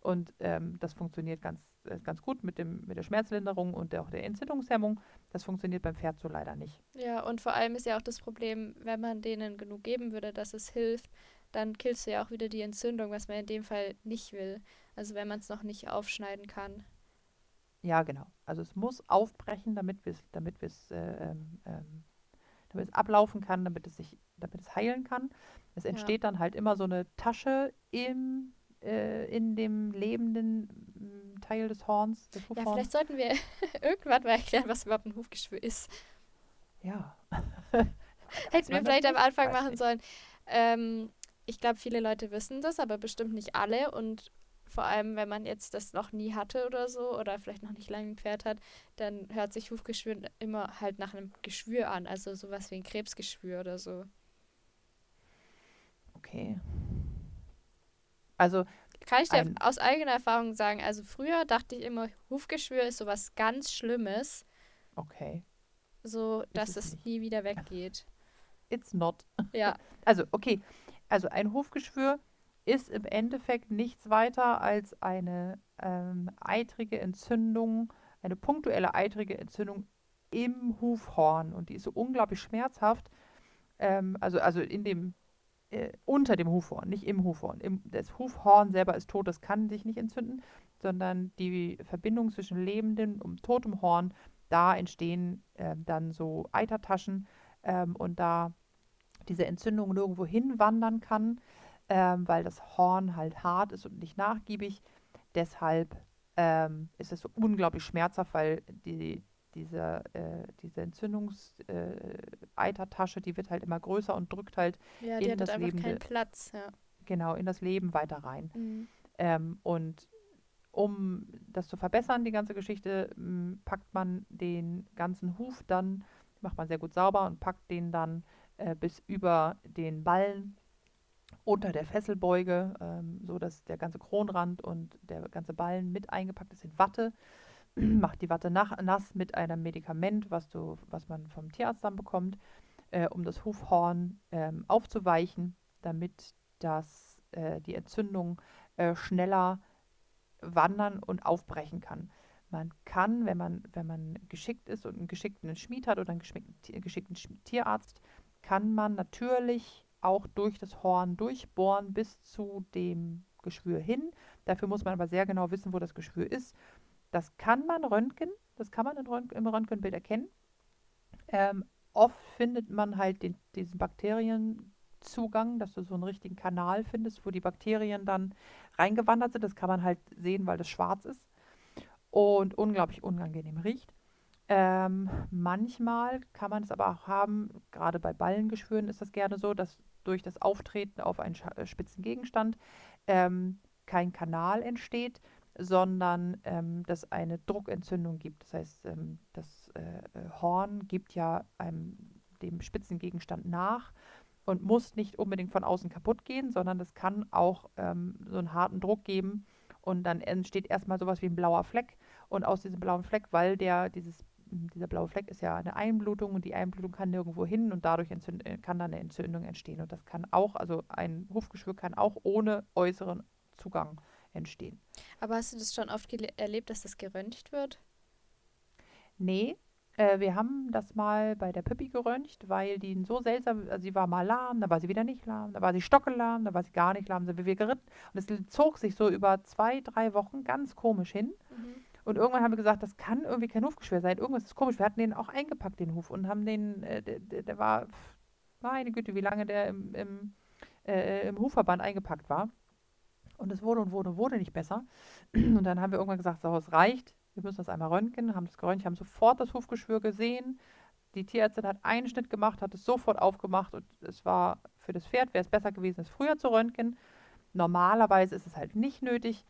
Und ähm, das funktioniert ganz, äh, ganz gut mit, dem, mit der Schmerzlinderung und der, auch der Entzündungshemmung. Das funktioniert beim Pferd so leider nicht. Ja, und vor allem ist ja auch das Problem, wenn man denen genug geben würde, dass es hilft, dann killst du ja auch wieder die Entzündung, was man in dem Fall nicht will. Also wenn man es noch nicht aufschneiden kann. Ja, genau. Also es muss aufbrechen, damit wir es damit wir's, äh, ähm, ähm, damit es ablaufen kann, damit es sich, damit es heilen kann. Es Ja. entsteht dann halt immer so eine Tasche im, äh, in dem lebenden mm, Teil des Horns, des Ja, vielleicht sollten wir irgendwann mal erklären, was überhaupt ein Hufgeschwür ist. Ja. Hätten wir vielleicht am? Anfang machen sollen. Ähm, ich glaube, viele Leute wissen das, aber bestimmt nicht alle. Und vor allem, wenn man jetzt das noch nie hatte oder so, oder vielleicht noch nicht lange ein Pferd hat, dann hört sich Hufgeschwür immer halt nach einem Geschwür an. Also sowas wie ein Krebsgeschwür oder so. Okay. Also, Kann ich dir aus eigener Erfahrung sagen, also früher dachte ich immer, Hufgeschwür ist sowas ganz Schlimmes, okay. so dass es es nie wieder weggeht. It's not. Ja, Also, okay. Also ein Hufgeschwür ist im Endeffekt nichts weiter als eine ähm, eitrige Entzündung, eine punktuelle eitrige Entzündung im Hufhorn. Und die ist so unglaublich schmerzhaft. Ähm, also, also in dem, äh, unter dem Hufhorn, nicht im Hufhorn. Im, das Hufhorn selber ist tot, das kann sich nicht entzünden, sondern die Verbindung zwischen lebendem und totem Horn, da entstehen ähm, dann so Eitertaschen ähm, und da diese Entzündung nirgendwo hinwandern kann, ähm, weil das Horn halt hart ist und nicht nachgiebig. Deshalb ähm, ist es so unglaublich schmerzhaft, weil die, diese, äh, diese Entzündungseitertasche, die wird halt immer größer und drückt halt ja, die In hat das halt einfach keinen. Platz. Ja. genau in das Leben weiter rein. Mhm. Ähm, und um das zu verbessern, die ganze Geschichte, packt man den ganzen Huf dann, macht man sehr gut sauber und packt den dann äh, bis über den Ballen unter der Fesselbeuge, ähm, so dass der ganze Kronrand und der ganze Ballen mit eingepackt ist in Watte. Macht die Watte nach, nass mit einem Medikament, was, du, was man vom Tierarzt dann bekommt, äh, um das Hufhorn ähm, aufzuweichen, damit das, äh, die Entzündung äh, schneller wandern und aufbrechen kann. Man kann, wenn man, wenn man geschickt ist und einen geschickten Schmied hat oder einen geschickten Tierarzt, kann man natürlich auch durch das Horn durchbohren bis zu dem Geschwür hin. Dafür muss man aber sehr genau wissen, wo das Geschwür ist. Das kann man röntgen, das kann man im Röntgenbild erkennen. Ähm, oft findet man halt den, diesen Bakterienzugang, dass du so einen richtigen Kanal findest, wo die Bakterien dann reingewandert sind. Das kann man halt sehen, weil das schwarz ist und unglaublich unangenehm riecht. Ähm, manchmal kann man es aber auch haben, gerade bei Ballengeschwüren ist das gerne so, dass durch das Auftreten auf einen äh, spitzen Gegenstand ähm, kein Kanal entsteht, sondern ähm, dass eine Druckentzündung gibt. Das heißt, ähm, das äh, äh, Horn gibt ja einem, dem spitzen Gegenstand nach und muss nicht unbedingt von außen kaputt gehen, sondern es kann auch ähm, so einen harten Druck geben und dann entsteht erstmal sowas wie ein blauer Fleck und aus diesem blauen Fleck, weil der dieses dieser blaue Fleck ist ja eine Einblutung und die Einblutung kann nirgendwo hin und dadurch äh, kann dann eine Entzündung entstehen. Und das kann auch, also ein Hufgeschwür kann auch ohne äußeren Zugang entstehen. Aber hast du das schon oft erlebt, dass das geröntgt wird? Nee, äh, wir haben das mal bei der Pippi geröntgt, weil die so seltsam, also sie war mal lahm, dann war sie wieder nicht lahm, dann war sie stockelahm, dann war sie gar nicht lahm, dann sind wir geritten. Und es zog sich so über zwei, drei Wochen ganz komisch hin. Mhm. Und irgendwann haben wir gesagt, das kann irgendwie kein Hufgeschwür sein. Irgendwas ist komisch. Wir hatten den auch eingepackt, den Huf, und haben den, äh, der, der, war, meine Güte, wie lange der im, im, äh, im Hufverband eingepackt war. Und es wurde und wurde und wurde nicht besser. Und dann haben wir irgendwann gesagt, so, es reicht. Wir müssen das einmal röntgen. Haben das geröntgt, haben sofort das Hufgeschwür gesehen. Die Tierärztin hat einen Schnitt gemacht, hat es sofort aufgemacht und es war für das Pferd, wäre es besser gewesen, es früher zu röntgen. Normalerweise ist es halt nicht nötig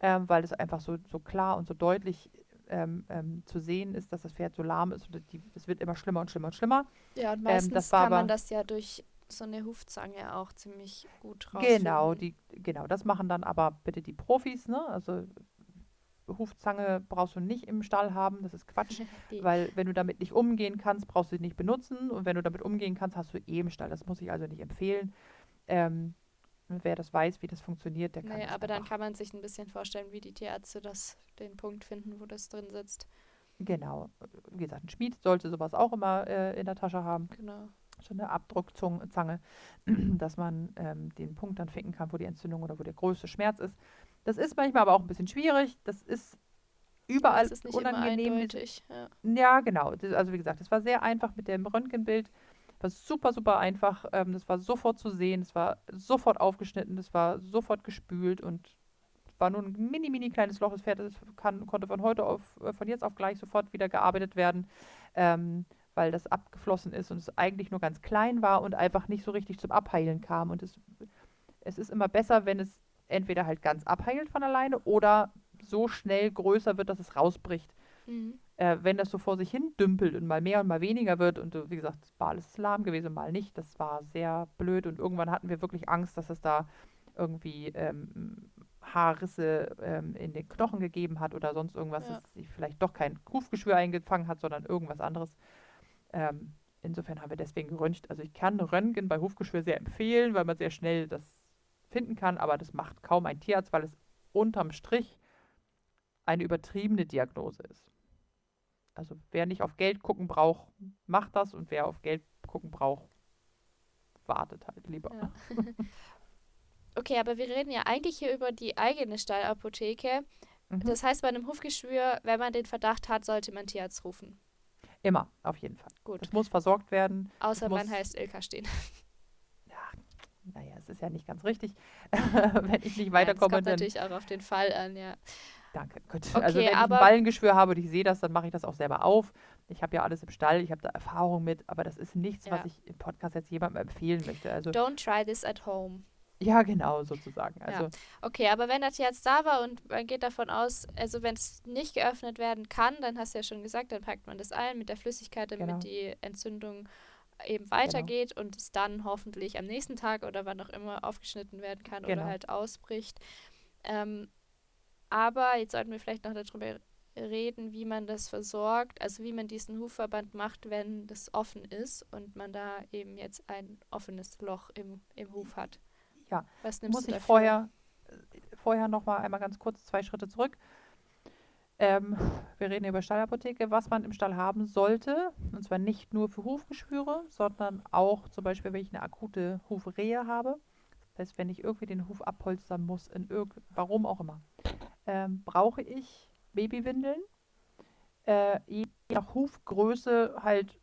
ähm, weil es einfach so, so klar und so deutlich ähm, ähm, zu sehen ist, dass das Pferd so lahm ist und es wird immer schlimmer und schlimmer und schlimmer. Ja, und ähm, meistens kann man das ja durch so eine Hufzange auch ziemlich gut rausfinden. Genau, die, genau, das machen dann aber bitte die Profis, ne? Also Hufzange brauchst du nicht im Stall haben, das ist Quatsch, weil wenn du damit nicht umgehen kannst, brauchst du sie nicht benutzen und wenn du damit umgehen kannst, hast du eh im Stall. Das muss ich also nicht empfehlen. Ähm, wer das weiß, wie das funktioniert, der kann. Nee, aber dann kann man sich ein bisschen vorstellen, wie die Tierärzte das, den Punkt finden, wo das drin sitzt. Genau. Wie gesagt, ein Schmied sollte sowas auch immer äh, in der Tasche haben. Genau. So eine Abdruckzange, dass man ähm, den Punkt dann finden kann, wo die Entzündung oder wo der größte Schmerz ist. Das ist manchmal aber auch ein bisschen schwierig. Das ist überall das ist unangenehm. ja. ja, genau. Das, also wie gesagt, das war sehr einfach mit dem Röntgenbild war super, super einfach. Ähm, das war sofort zu sehen, es war sofort aufgeschnitten, es war sofort gespült und war nur ein mini, mini kleines Loch. Das Pferd das kann, konnte von heute auf, äh, von jetzt auf gleich sofort wieder gearbeitet werden, ähm, weil das abgeflossen ist und es eigentlich nur ganz klein war und einfach nicht so richtig zum Abheilen kam. Und es, es ist immer besser, wenn es entweder halt ganz abheilt von alleine oder so schnell größer wird, dass es rausbricht. Mhm äh, wenn das so vor sich hin dümpelt und mal mehr und mal weniger wird und wie gesagt, mal ist es lahm gewesen, mal nicht, das war sehr blöd und irgendwann hatten wir wirklich Angst, dass es da irgendwie ähm, Haarrisse ähm, in den Knochen gegeben hat oder sonst irgendwas, ja. dass sich vielleicht doch kein Hufgeschwür eingefangen hat, sondern irgendwas anderes. Ähm, insofern haben wir deswegen geröntgt. Also ich kann Röntgen bei Hufgeschwür sehr empfehlen, weil man sehr schnell das finden kann, aber das macht kaum ein Tierarzt, weil es unterm Strich eine übertriebene Diagnose ist. Also wer nicht auf Geld gucken braucht, macht das und wer auf Geld gucken braucht, wartet halt lieber. Ja. okay, aber wir reden ja eigentlich hier über die eigene Stallapotheke. Mhm. Das heißt, bei einem Hufgeschwür, wenn man den Verdacht hat, sollte man Tierarzt rufen. Immer, auf jeden Fall. Gut. Es muss versorgt werden. Außer man heißt Ilka stehen. Ja, naja, es ist ja nicht ganz richtig. wenn ich nicht weiterkomme, ja, das kommt dann. natürlich auch auf den Fall an, ja. Danke, gut. Okay, also wenn ich ein Ballengeschwür habe und ich sehe das, dann mache ich das auch selber auf. Ich habe ja alles im Stall, ich habe da Erfahrung mit, aber das ist nichts, ja. was ich im Podcast jetzt jemandem empfehlen möchte. Also Don't try this at home. Ja, genau, sozusagen. Also, Ja. Okay, aber wenn das jetzt da war und man geht davon aus, also wenn es nicht geöffnet werden kann, dann hast du ja schon gesagt, dann packt man das ein mit der Flüssigkeit, damit Genau. die Entzündung eben weitergeht und es dann hoffentlich am nächsten Tag oder wann auch immer aufgeschnitten werden kann Genau. oder halt ausbricht. Ähm, aber jetzt sollten wir vielleicht noch darüber reden, wie man das versorgt, also wie man diesen Hufverband macht, wenn das offen ist und man da eben jetzt ein offenes Loch im, im Huf hat. Ja, Was nimmst muss du ich dafür? vorher, äh, vorher noch mal einmal ganz kurz zwei Schritte zurück. Ähm, wir reden über Stallapotheke, was man im Stall haben sollte. Und zwar nicht nur für Hufgeschwüre, sondern auch zum Beispiel, wenn ich eine akute Hufrehe habe. Das heißt, wenn ich irgendwie den Huf abpolstern muss, in irgend, warum auch immer, ähm, brauche ich Babywindeln. Äh, je nach Hufgröße halt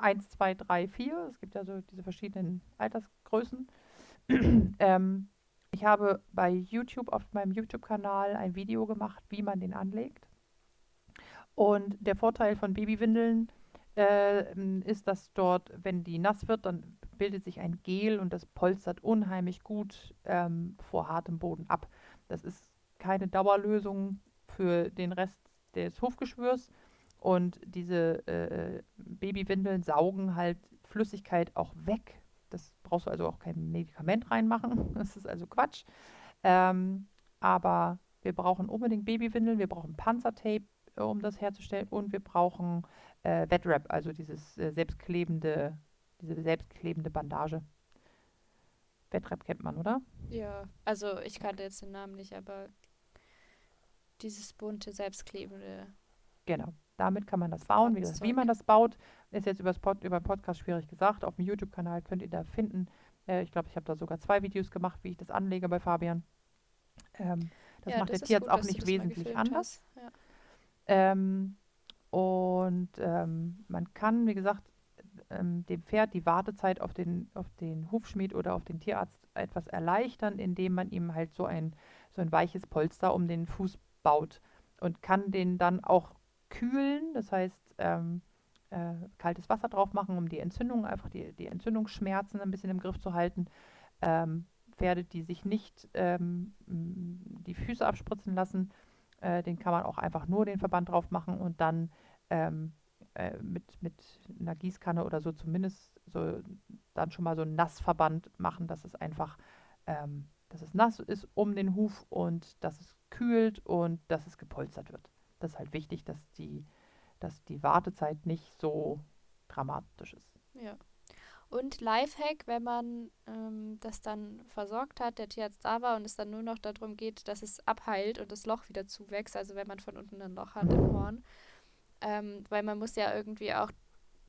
1, 2, 3, 4. Es gibt ja so diese verschiedenen Altersgrößen. ähm, ich habe bei YouTube auf meinem YouTube-Kanal ein Video gemacht, wie man den anlegt. Und der Vorteil von Babywindeln äh, ist, dass dort, wenn die nass wird, dann bildet sich ein Gel und das polstert unheimlich gut ähm, vor hartem Boden ab. Das ist keine Dauerlösung für den Rest des Hufgeschwürs. Und diese äh, Babywindeln saugen halt Flüssigkeit auch weg. Das brauchst du also auch kein Medikament reinmachen. Das ist also Quatsch. Ähm, aber wir brauchen unbedingt Babywindeln, wir brauchen Panzertape, äh, um das herzustellen, und wir brauchen äh, Wetwrap, also dieses äh, selbstklebende, diese selbstklebende Bandage. Wetwrap kennt man, oder? Ja, also ich kannte jetzt den Namen nicht, aber dieses bunte, selbstklebende. Genau. Damit kann man das bauen. Wie, das, wie man das baut, ist jetzt übers Pod, über den Podcast schwierig gesagt. Auf dem YouTube-Kanal könnt ihr da finden. Äh, ich glaube, ich habe da sogar zwei Videos gemacht, wie ich das anlege bei Fabian. Ähm, das Ja, macht das der gut, auch nicht wesentlich anders. Ja. Ähm, und ähm, man kann, wie gesagt, ähm, dem Pferd die Wartezeit auf den, auf den Hufschmied oder auf den Tierarzt etwas erleichtern, indem man ihm halt so ein, so ein weiches Polster um den Fuß baut und kann den dann auch kühlen, das heißt ähm, äh, kaltes Wasser drauf machen, um die Entzündung, einfach die, die Entzündungsschmerzen ein bisschen im Griff zu halten. Ähm, Pferde, die sich nicht ähm, die Füße abspritzen lassen, äh, den kann man auch einfach nur den Verband drauf machen und dann ähm, äh, mit, mit einer Gießkanne oder so zumindest so dann schon mal so einen Nassverband machen, dass es einfach, ähm, dass es nass ist um den Huf und dass es kühlt und dass es gepolstert wird. Das ist halt wichtig, dass die, dass die Wartezeit nicht so dramatisch ist. Ja. Und Lifehack, wenn man ähm, das dann versorgt hat, der Tierarzt da war und es dann nur noch darum geht, dass es abheilt und das Loch wieder zuwächst, also wenn man von unten ein Loch hat im Horn. Ähm, weil man muss ja irgendwie auch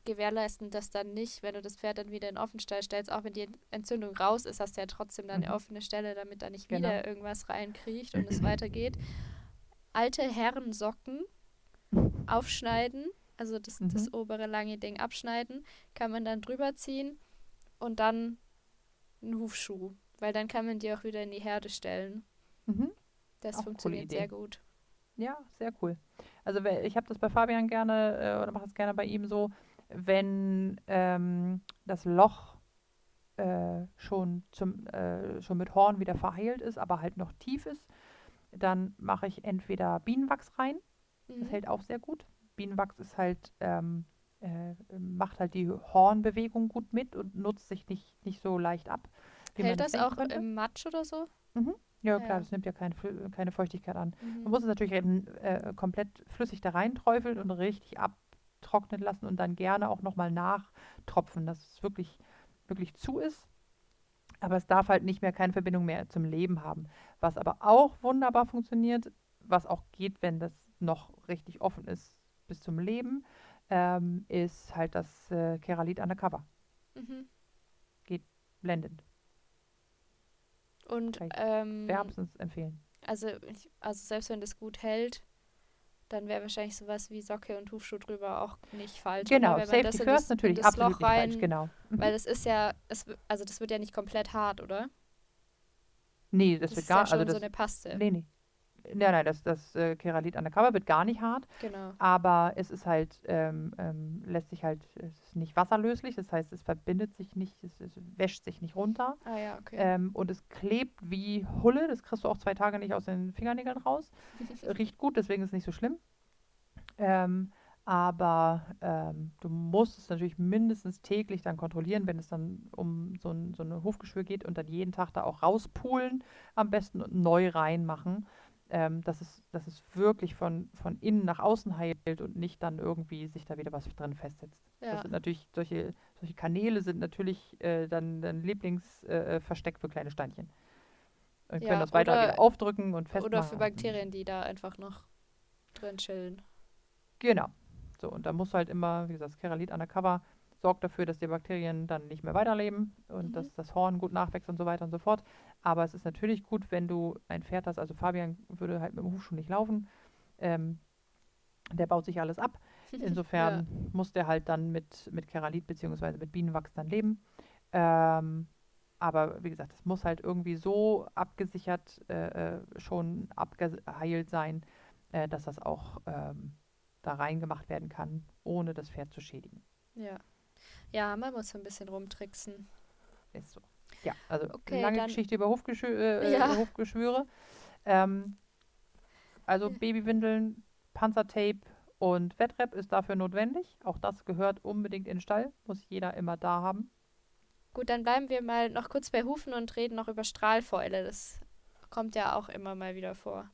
gewährleisten, dass dann nicht, wenn du das Pferd dann wieder in den Offenstall stellst, auch wenn die Entzündung raus ist, hast du ja trotzdem dann eine Mhm. offene Stelle, damit da nicht Genau. wieder irgendwas reinkriecht und es weitergeht. Alte Herrensocken aufschneiden, also das, das Mhm. obere lange Ding abschneiden, kann man dann drüber ziehen und dann einen Hufschuh, weil dann kann man die auch wieder in die Herde stellen. Mhm. Das Auch funktioniert sehr gut. Ja, sehr cool. Also ich habe das bei Fabian gerne äh, oder mache es gerne bei ihm so, wenn ähm, das Loch äh, schon zum äh, schon mit Horn wieder verheilt ist, aber halt noch tief ist, dann mache ich entweder Bienenwachs rein. Das Mhm. hält auch sehr gut. Bienenwachs ist halt ähm, äh, macht halt die Hornbewegung gut mit und nutzt sich nicht nicht so leicht ab. Hält das auch könnte. im Matsch oder so? Ja, Ja. klar, das nimmt ja kein, keine Feuchtigkeit an. Mhm. Man muss es natürlich äh, komplett flüssig da reinträufeln und richtig abtrocknen lassen und dann gerne auch nochmal nachtropfen, dass es wirklich, wirklich zu ist. Aber es darf halt nicht mehr keine Verbindung mehr zum Leben haben. Was aber auch wunderbar funktioniert, was auch geht, wenn das noch richtig offen ist bis zum Leben, ähm, ist halt das äh, Keralit Undercover. Mhm. Blendend. Und ähm, Wärmstens empfehlen. also, ich, also selbst wenn das gut hält, dann wäre wahrscheinlich sowas wie Socke und Hufschuh drüber auch nicht falsch. Genau? Wenn man das Safety First das, natürlich, das absolut Loch nicht rein, falsch, genau. Mhm. Weil das ist ja, es, also das wird ja nicht komplett hart, oder? Nee, das, Das wird ist gar, ja schon also so das, eine Paste. nee, nee. Nein, nein, das, das äh, Keralit undercover wird gar nicht hart, Genau. aber es ist halt, ähm, ähm, lässt sich halt, es ist nicht wasserlöslich, das heißt, es verbindet sich nicht, es, es wäscht sich nicht runter. Ah ja, okay. Ähm, und es klebt wie Hulle, das kriegst du auch zwei Tage nicht aus den Fingernägeln raus. Riecht gut, deswegen ist es nicht so schlimm. Ähm, aber ähm, du musst es natürlich mindestens täglich dann kontrollieren, wenn es dann um so, ein, so eine Hufgeschwür geht und dann jeden Tag da auch rauspulen am besten und neu reinmachen, ähm, dass, es, dass es wirklich von, von innen nach außen heilt und nicht dann irgendwie sich da wieder was drin festsetzt. Das ja. sind natürlich, solche, solche Kanäle sind natürlich äh, dann dein Lieblingsversteck äh, für kleine Steinchen. Und können Ja, das weiter wieder aufdrücken und festmachen. Oder für Bakterien, die da einfach noch drin chillen. Genau. So, und da musst du halt immer, wie gesagt, das Keralit undercover sorgt dafür, dass die Bakterien dann nicht mehr weiterleben und Mhm. dass das Horn gut nachwächst und so weiter und so fort. Aber es ist natürlich gut, wenn du ein Pferd hast, also Fabian würde halt mit dem Hufschuh nicht laufen. Ähm, der baut sich alles ab. Insofern muss der halt dann mit, mit Keralit bzw. mit Bienenwachs dann leben. Ähm, aber wie gesagt, es muss halt irgendwie so abgesichert äh, äh, schon abgeheilt sein, äh, dass das auch ähm, da reingemacht werden kann, ohne das Pferd zu schädigen. Ja. Ja, man muss ein bisschen rumtricksen. Ist so. Ja, also Okay, lange dann- Geschichte über Hufgeschwü äh, Ja. Hufgeschwüre. Ähm, also Ja. Babywindeln, Panzertape und Wettrep ist dafür notwendig. Auch das gehört unbedingt in den Stall, muss jeder immer da haben. Gut, dann bleiben wir mal noch kurz bei Hufen und reden noch über Strahlfäule. Das kommt ja auch immer mal wieder vor.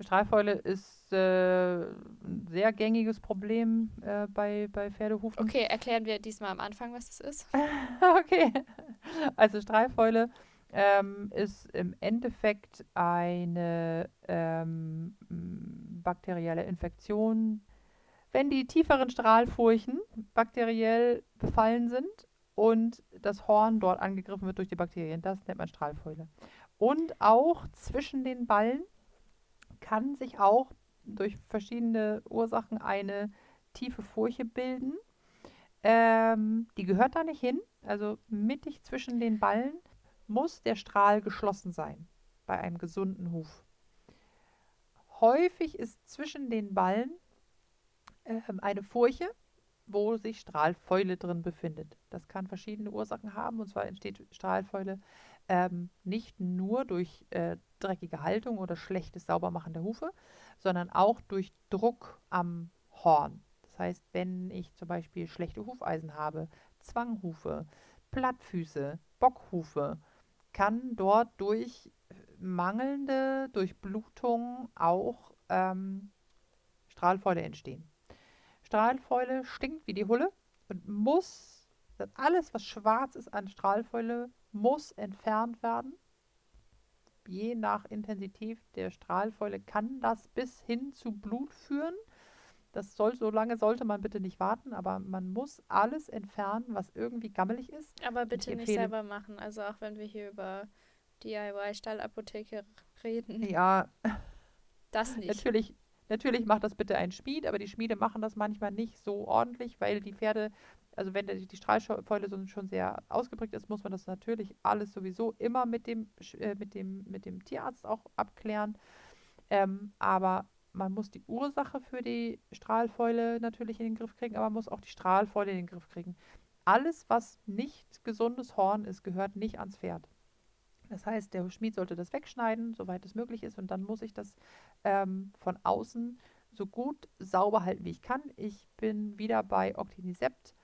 Strahlfäule ist äh, ein sehr gängiges Problem äh, bei, bei Pferdehufen. Okay, erklären wir diesmal am Anfang, was das ist. okay. Also Strahlfäule ähm, ist im Endeffekt eine ähm, bakterielle Infektion, wenn die tieferen Strahlfurchen bakteriell befallen sind und das Horn dort angegriffen wird durch die Bakterien. Das nennt man Strahlfäule. Und auch zwischen den Ballen kann sich auch durch verschiedene Ursachen eine tiefe Furche bilden. Ähm, die gehört da nicht hin. Also mittig zwischen den Ballen muss der Strahl geschlossen sein bei einem gesunden Huf. Häufig ist zwischen den Ballen ähm, eine Furche, wo sich Strahlfäule drin befindet. Das kann verschiedene Ursachen haben. Und zwar entsteht Strahlfäule ähm, nicht nur durch äh, dreckige Haltung oder schlechtes Saubermachen der Hufe, sondern auch durch Druck am Horn. Das heißt, wenn ich zum Beispiel schlechte Hufeisen habe, Zwanghufe, Plattfüße, Bockhufe, kann dort durch mangelnde Durchblutung auch ähm, Strahlfäule entstehen. Strahlfäule stinkt wie die Hulle und muss, alles was schwarz ist an Strahlfäule, muss entfernt werden. Je nach Intensität der Strahlfäule kann das bis hin zu Blut führen. Das soll, so lange sollte man bitte nicht warten, aber man muss alles entfernen, was irgendwie gammelig ist. Aber bitte nicht selber machen. Also auch wenn wir hier über DIY-Stallapotheke reden. Ja, Das nicht. Natürlich, natürlich macht das bitte ein Schmied, aber die Schmiede machen das manchmal nicht so ordentlich, weil die Pferde, also wenn die, Strahlfäule schon sehr ausgeprägt ist, muss man das natürlich alles sowieso immer mit dem, äh, mit dem, mit dem Tierarzt auch abklären. Ähm, aber man muss die Ursache für die Strahlfäule natürlich in den Griff kriegen, aber man muss auch die Strahlfäule in den Griff kriegen. Alles, was nicht gesundes Horn ist, gehört nicht ans Pferd. Das heißt, der Schmied sollte das wegschneiden, soweit es möglich ist, und dann muss ich das ähm, von außen so gut sauber halten, wie ich kann. Ich bin wieder bei Octinisept.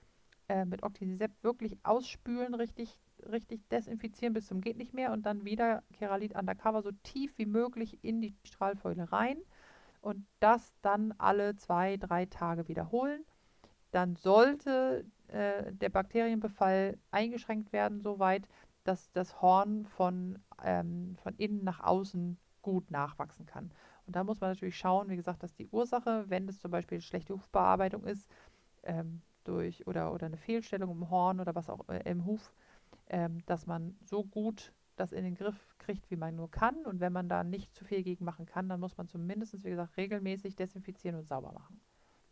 Äh, mit Octinisept wirklich ausspülen, richtig, richtig desinfizieren bis zum geht nicht mehr und dann wieder Keralit undercover so tief wie möglich in die Strahlfäule rein und das dann alle zwei, drei Tage wiederholen. Dann sollte äh, der Bakterienbefall eingeschränkt werden, soweit, dass das Horn von, ähm, von innen nach außen gut nachwachsen kann. Und da muss man natürlich schauen, wie gesagt, dass die Ursache, wenn es zum Beispiel schlechte Hufbearbeitung ist, ähm, durch oder, oder eine Fehlstellung im Horn oder was auch äh, im Huf, ähm, dass man so gut das in den Griff kriegt, wie man nur kann. Und wenn man da nicht zu viel gegen machen kann, dann muss man zumindest, wie gesagt, regelmäßig desinfizieren und sauber machen.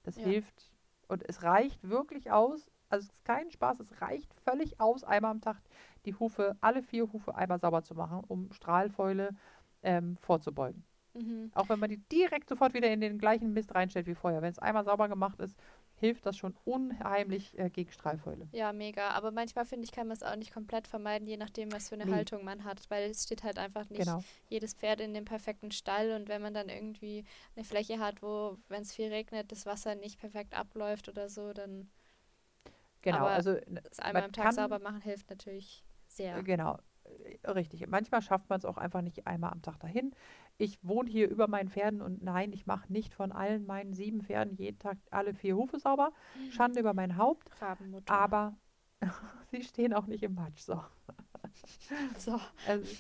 Das Ja. hilft und es reicht wirklich aus. Also es ist kein Spaß, es reicht völlig aus, einmal am Tag die Hufe, alle vier Hufe einmal sauber zu machen, um Strahlfäule ähm, vorzubeugen. Mhm. Auch wenn man die direkt sofort wieder in den gleichen Mist reinstellt wie vorher. Wenn es einmal sauber gemacht ist, hilft das schon unheimlich äh, gegen Streifäule. Ja, mega. Aber manchmal finde ich, kann man es auch nicht komplett vermeiden, je nachdem, was für eine Nee. Haltung man hat. Weil es steht halt einfach nicht Genau. jedes Pferd in dem perfekten Stall. Und wenn man dann irgendwie eine Fläche hat, wo, wenn es viel regnet, das Wasser nicht perfekt abläuft oder so, dann Genau. Aber also das einmal am Tag sauber machen hilft natürlich sehr. Genau, richtig. Manchmal schafft man es auch einfach nicht einmal am Tag dahin. Ich wohne hier über meinen Pferden und nein, ich mache nicht von allen meinen sieben Pferden jeden Tag alle vier Hufe sauber. Schande über mein Haupt, Rabenmutter. aber sie stehen auch nicht im Matsch. So. so. Also,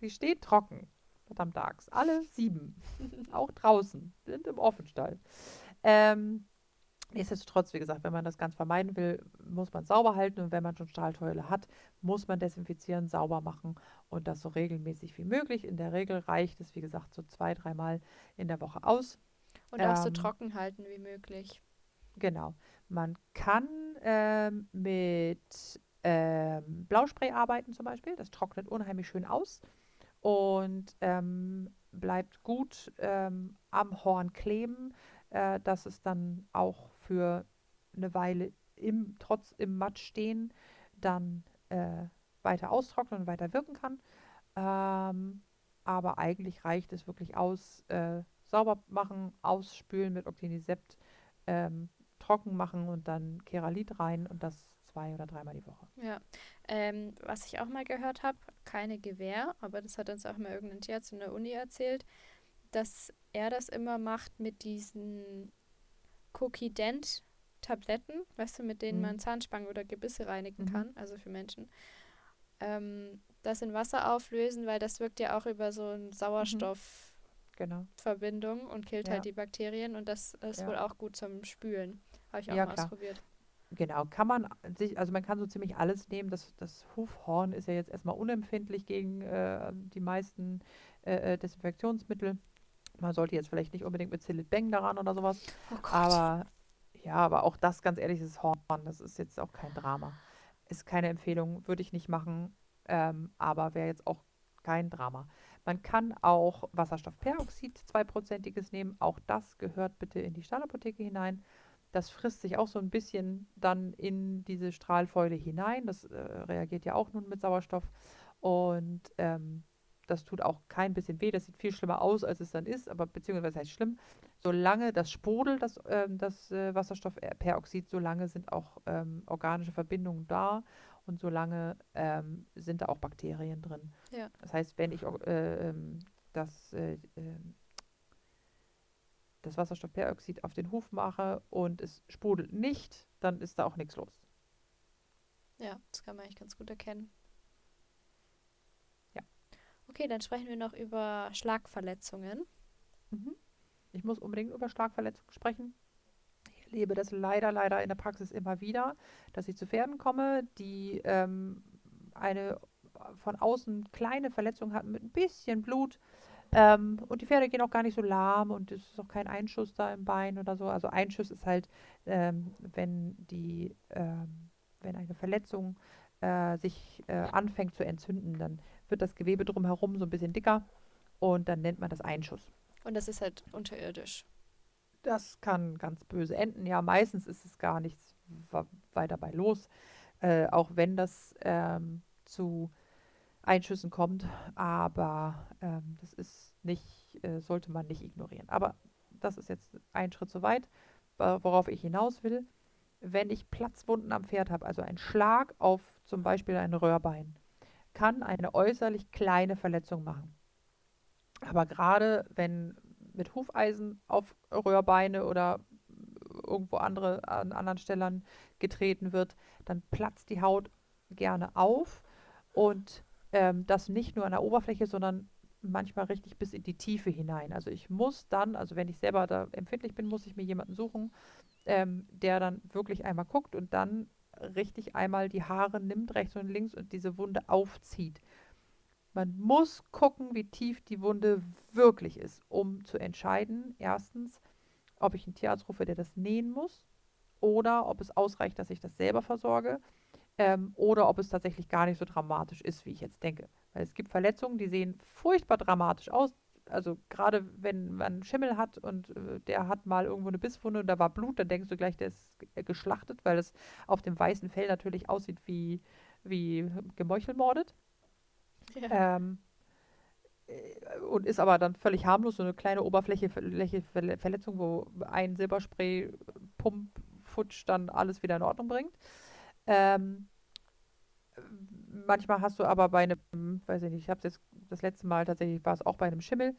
sie stehen trocken, verdammt Tags. Alle sieben. auch draußen, sind im Offenstall. Ähm, nichtsdestotrotz, wie gesagt, wenn man das ganz vermeiden will, muss man sauber halten und wenn man schon Stahlteule hat, muss man desinfizieren, sauber machen und das so regelmäßig wie möglich. In der Regel reicht es, wie gesagt, so zwei, dreimal in der Woche aus. Und auch so Ähm, trocken halten wie möglich. Genau. Man kann ähm, mit ähm, Blauspray arbeiten zum Beispiel. Das trocknet unheimlich schön aus und ähm, bleibt gut ähm, am Horn kleben, äh, dass es dann auch für eine Weile im, trotz im Matsch stehen dann äh, weiter austrocknen und weiter wirken kann. Ähm, aber eigentlich reicht es wirklich aus, äh, sauber machen, ausspülen mit Octinisept, ähm, trocken machen und dann Keralit rein und das zwei oder dreimal die Woche. Ja. Ähm, was ich auch mal gehört habe, keine Gewehr, aber das hat uns auch mal irgendein Tierarzt in der Uni erzählt, dass er das immer macht mit diesen Cookie-Dent-Tabletten, weißt du, mit denen Mhm. man Zahnspangen oder Gebisse reinigen Mhm. kann, also für Menschen. Ähm, das in Wasser auflösen, weil das wirkt ja auch über so eine Sauerstoffverbindung Genau. und killt Ja. halt die Bakterien und das ist Ja. wohl auch gut zum Spülen. Habe ich auch Ja, mal klar. ausprobiert. Genau, kann man sich, also man kann so ziemlich alles nehmen. Das, das Hufhorn ist ja jetzt erstmal unempfindlich gegen äh, die meisten äh, äh, Desinfektionsmittel. Man sollte jetzt vielleicht nicht unbedingt mit Bang daran oder sowas. Oh. Aber ja, aber auch das, ganz ehrlich, ist Horn. Das ist jetzt auch kein Drama. Ist keine Empfehlung, würde ich nicht machen, ähm, aber wäre jetzt auch kein Drama. Man kann auch Wasserstoffperoxid, zweiprozentiges nehmen. Auch das gehört bitte in die Stahlapotheke hinein. Das frisst sich auch so ein bisschen dann in diese Strahlfäule hinein. Das äh, reagiert ja auch nun mit Sauerstoff. Und ähm, das tut auch kein bisschen weh. Das sieht viel schlimmer aus, als es dann ist. Aber beziehungsweise heißt schlimm, solange das sprudelt, das, ähm, das äh, Wasserstoffperoxid, solange sind auch ähm, organische Verbindungen da und solange ähm, sind da auch Bakterien drin. Ja. Das heißt, wenn ich äh, ähm, das, äh, ähm, das Wasserstoffperoxid auf den Huf mache und es sprudelt nicht, dann ist da auch nichts los. Ja, das kann man eigentlich ganz gut erkennen. Okay, dann sprechen wir noch über Schlagverletzungen. Mhm. Ich muss unbedingt über Schlagverletzungen sprechen. Ich erlebe das leider, leider in der Praxis immer wieder, dass ich zu Pferden komme, die ähm, eine von außen kleine Verletzung hatten mit ein bisschen Blut. Ähm, und die Pferde gehen auch gar nicht so lahm und es ist auch kein Einschuss da im Bein oder so. Also Einschuss ist halt, ähm, wenn die, ähm, wenn eine Verletzung äh, sich äh, anfängt zu entzünden, dann wird das Gewebe drumherum so ein bisschen dicker und dann nennt man das Einschuss. Und das ist halt unterirdisch. Das kann ganz böse enden. Ja, meistens ist es gar nichts weiter bei los, äh, auch wenn das ähm, zu Einschüssen kommt. Aber ähm, das ist nicht, äh, sollte man nicht ignorieren. Aber das ist jetzt ein Schritt zu weit, worauf ich hinaus will. Wenn ich Platzwunden am Pferd habe, also ein Schlag auf zum Beispiel ein Röhrbein, kann eine äußerlich kleine Verletzung machen. Aber gerade wenn mit Hufeisen auf Röhrbeine oder irgendwo andere an anderen Stellen getreten wird, dann platzt die Haut gerne auf und ähm, das nicht nur an der Oberfläche, sondern manchmal richtig bis in die Tiefe hinein. Also ich muss dann, also wenn ich selber da empfindlich bin, muss ich mir jemanden suchen, ähm, der dann wirklich einmal guckt und dann richtig einmal die Haare nimmt, rechts und links und diese Wunde aufzieht. Man muss gucken, wie tief die Wunde wirklich ist, um zu entscheiden, erstens, ob ich einen Tierarzt rufe, der das nähen muss, oder ob es ausreicht, dass ich das selber versorge. ähm, oder ob es tatsächlich gar nicht so dramatisch ist, wie ich jetzt denke. Weil es gibt Verletzungen, die sehen furchtbar dramatisch aus. Also gerade wenn man Schimmel hat und äh, der hat mal irgendwo eine Bisswunde und da war Blut, dann denkst du gleich, der ist geschlachtet, weil es auf dem weißen Fell natürlich aussieht wie, wie gemeuchelmordet. Ja. Ähm, äh, und ist aber dann völlig harmlos, so eine kleine Oberfläche Verletzung, wo ein Silberspray Pump futsch dann alles wieder in Ordnung bringt. Ähm, manchmal hast du aber bei einem, weiß ich nicht, ich habe es jetzt das letzte Mal tatsächlich war es auch bei einem Schimmel,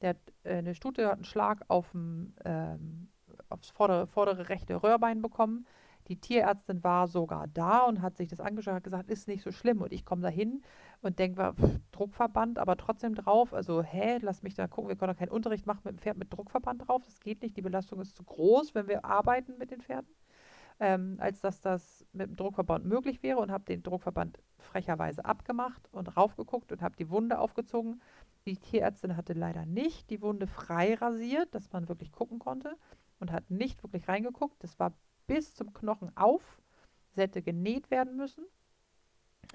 der hat, äh, eine Stute hat einen Schlag auf dem, ähm, aufs vordere, vordere rechte Röhrbein bekommen. Die Tierärztin war sogar da und hat sich das angeschaut und gesagt, ist nicht so schlimm. Und ich komme da hin und denke, Druckverband, aber trotzdem drauf. Also, hä, lass mich da gucken. Wir können doch keinen Unterricht machen mit dem Pferd mit Druckverband drauf. Das geht nicht. Die Belastung ist zu groß, wenn wir arbeiten mit den Pferden. Ähm, als dass das mit dem Druckverband möglich wäre und habe den Druckverband frecherweise abgemacht und raufgeguckt und habe die Wunde aufgezogen. Die Tierärztin hatte leider nicht die Wunde frei rasiert, dass man wirklich gucken konnte und hat nicht wirklich reingeguckt. Das war bis zum Knochen auf. Es hätte genäht werden müssen.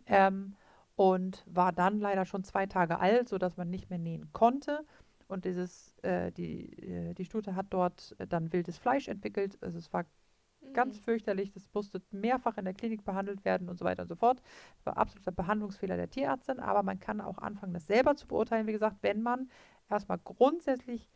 Ähm, und war dann leider schon zwei Tage alt, sodass man nicht mehr nähen konnte. Und dieses, äh, die, äh, die Stute hat dort dann wildes Fleisch entwickelt. Also es war mhm. ganz fürchterlich. Das musste mehrfach in der Klinik behandelt werden und so weiter und so fort. Das war absoluter Behandlungsfehler der Tierärztin, aber man kann auch anfangen, das selber zu beurteilen, wie gesagt, wenn man erstmal grundsätzlich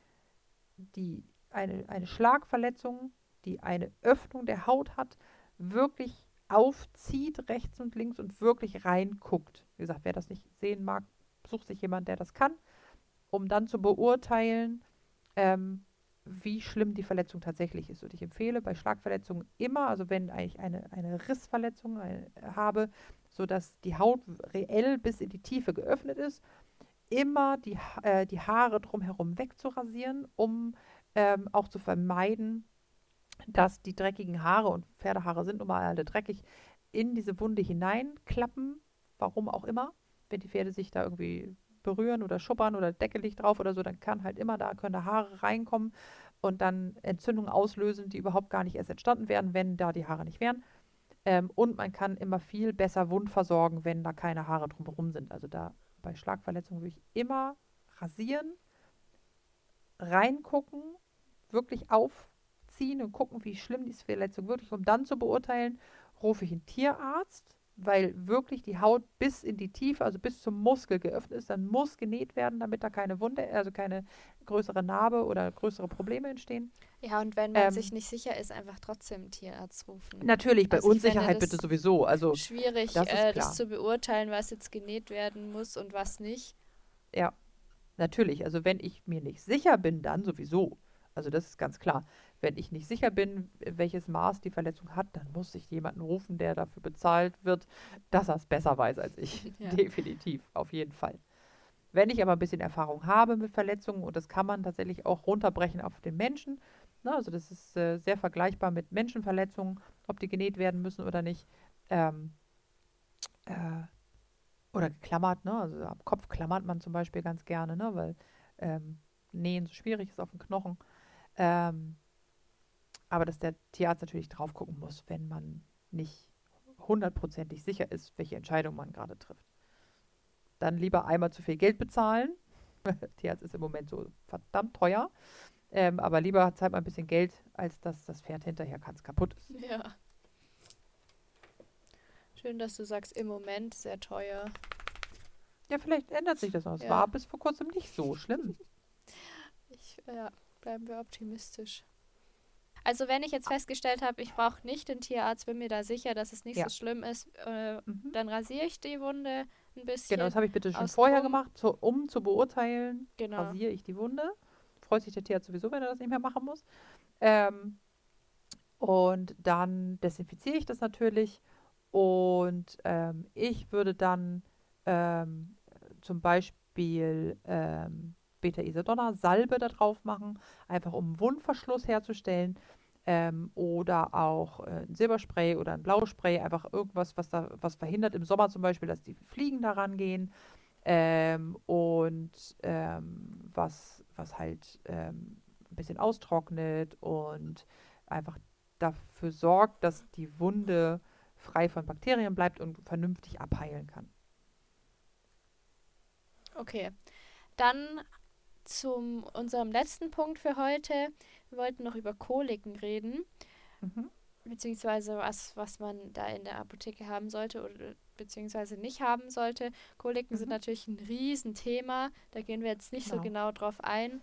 die, eine, eine Schlagverletzung die eine Öffnung der Haut hat, wirklich aufzieht rechts und links und wirklich reinguckt. Wie gesagt, wer das nicht sehen mag, sucht sich jemand, der das kann, um dann zu beurteilen, ähm, wie schlimm die Verletzung tatsächlich ist. Und ich empfehle bei Schlagverletzungen immer, also wenn ich eine, eine Rissverletzung äh, habe, sodass die Haut reell bis in die Tiefe geöffnet ist, immer die, äh, die Haare drumherum wegzurasieren, um ähm, auch zu vermeiden, dass die dreckigen Haare und Pferdehaare sind nun mal alle dreckig, in diese Wunde hineinklappen, warum auch immer. Wenn die Pferde sich da irgendwie berühren oder schuppern oder Decke liegt drauf oder so, dann kann halt immer da können da Haare reinkommen und dann Entzündungen auslösen, die überhaupt gar nicht erst entstanden wären, wenn da die Haare nicht wären. Ähm, und man kann immer viel besser Wund versorgen, wenn da keine Haare drumherum sind. Also da bei Schlagverletzungen würde ich immer rasieren, reingucken, wirklich auf ziehen und gucken, wie schlimm die Verletzung wirklich, um dann zu beurteilen, rufe ich einen Tierarzt, weil wirklich die Haut bis in die Tiefe, also bis zum Muskel geöffnet ist, dann muss genäht werden, damit da keine Wunde, also keine größere Narbe oder größere Probleme entstehen. Ja, und wenn man ähm, sich nicht sicher ist, einfach trotzdem einen Tierarzt rufen. Natürlich, bei also Unsicherheit bitte sowieso. Also schwierig, das, äh, das zu beurteilen, was jetzt genäht werden muss und was nicht. Ja, natürlich. Also wenn ich mir nicht sicher bin, dann sowieso. Also das ist ganz klar. Wenn ich nicht sicher bin, welches Maß die Verletzung hat, dann muss ich jemanden rufen, der dafür bezahlt wird, dass er es besser weiß als ich. Ja. Definitiv, auf jeden Fall. Wenn ich aber ein bisschen Erfahrung habe mit Verletzungen, und das kann man tatsächlich auch runterbrechen auf den Menschen, ne, also das ist äh, sehr vergleichbar mit Menschenverletzungen, ob die genäht werden müssen oder nicht, ähm, äh, oder geklammert, ne, also am Kopf klammert man zum Beispiel ganz gerne, ne, weil ähm, Nähen so schwierig ist auf den Knochen. Ähm, aber dass der Tierarzt natürlich drauf gucken muss, wenn man nicht hundertprozentig sicher ist, welche Entscheidung man gerade trifft. Dann lieber einmal zu viel Geld bezahlen. Tierarzt ist im Moment so verdammt teuer. Ähm, aber lieber zahlt man ein bisschen Geld, als dass das Pferd hinterher ganz kaputt ist. Ja. Schön, dass du sagst, im Moment sehr teuer. Ja, vielleicht ändert sich das noch. Es ja. war bis vor kurzem nicht so schlimm. Ich, ja, bleiben wir optimistisch. Also wenn ich jetzt festgestellt habe, ich brauche nicht den Tierarzt, bin mir da sicher, dass es nicht ja. so schlimm ist, äh, mhm. dann rasiere ich die Wunde ein bisschen. Genau, das habe ich bitte schon vorher gemacht, so, um zu beurteilen, genau. rasiere ich die Wunde. Freut sich der Tierarzt sowieso, wenn er das nicht mehr machen muss. Ähm, und dann desinfiziere ich das natürlich. Und ähm, ich würde dann ähm, zum Beispiel ähm, Beta-Isadonna Salbe da drauf machen, einfach um einen Wundverschluss herzustellen. Ähm, oder auch äh, ein Silberspray oder ein Blauspray, einfach irgendwas, was da was verhindert im Sommer zum Beispiel, dass die Fliegen da rangehen. Ähm, und ähm, was, was halt ähm, ein bisschen austrocknet und einfach dafür sorgt, dass die Wunde frei von Bakterien bleibt und vernünftig abheilen kann. Okay. Dann zu unserem letzten Punkt für heute. Wir wollten noch über Koliken reden. Mhm. Beziehungsweise was, was man da in der Apotheke haben sollte oder beziehungsweise nicht haben sollte. Koliken sind Mhm. natürlich ein Riesenthema. Da gehen wir jetzt nicht so Genau. genau drauf ein.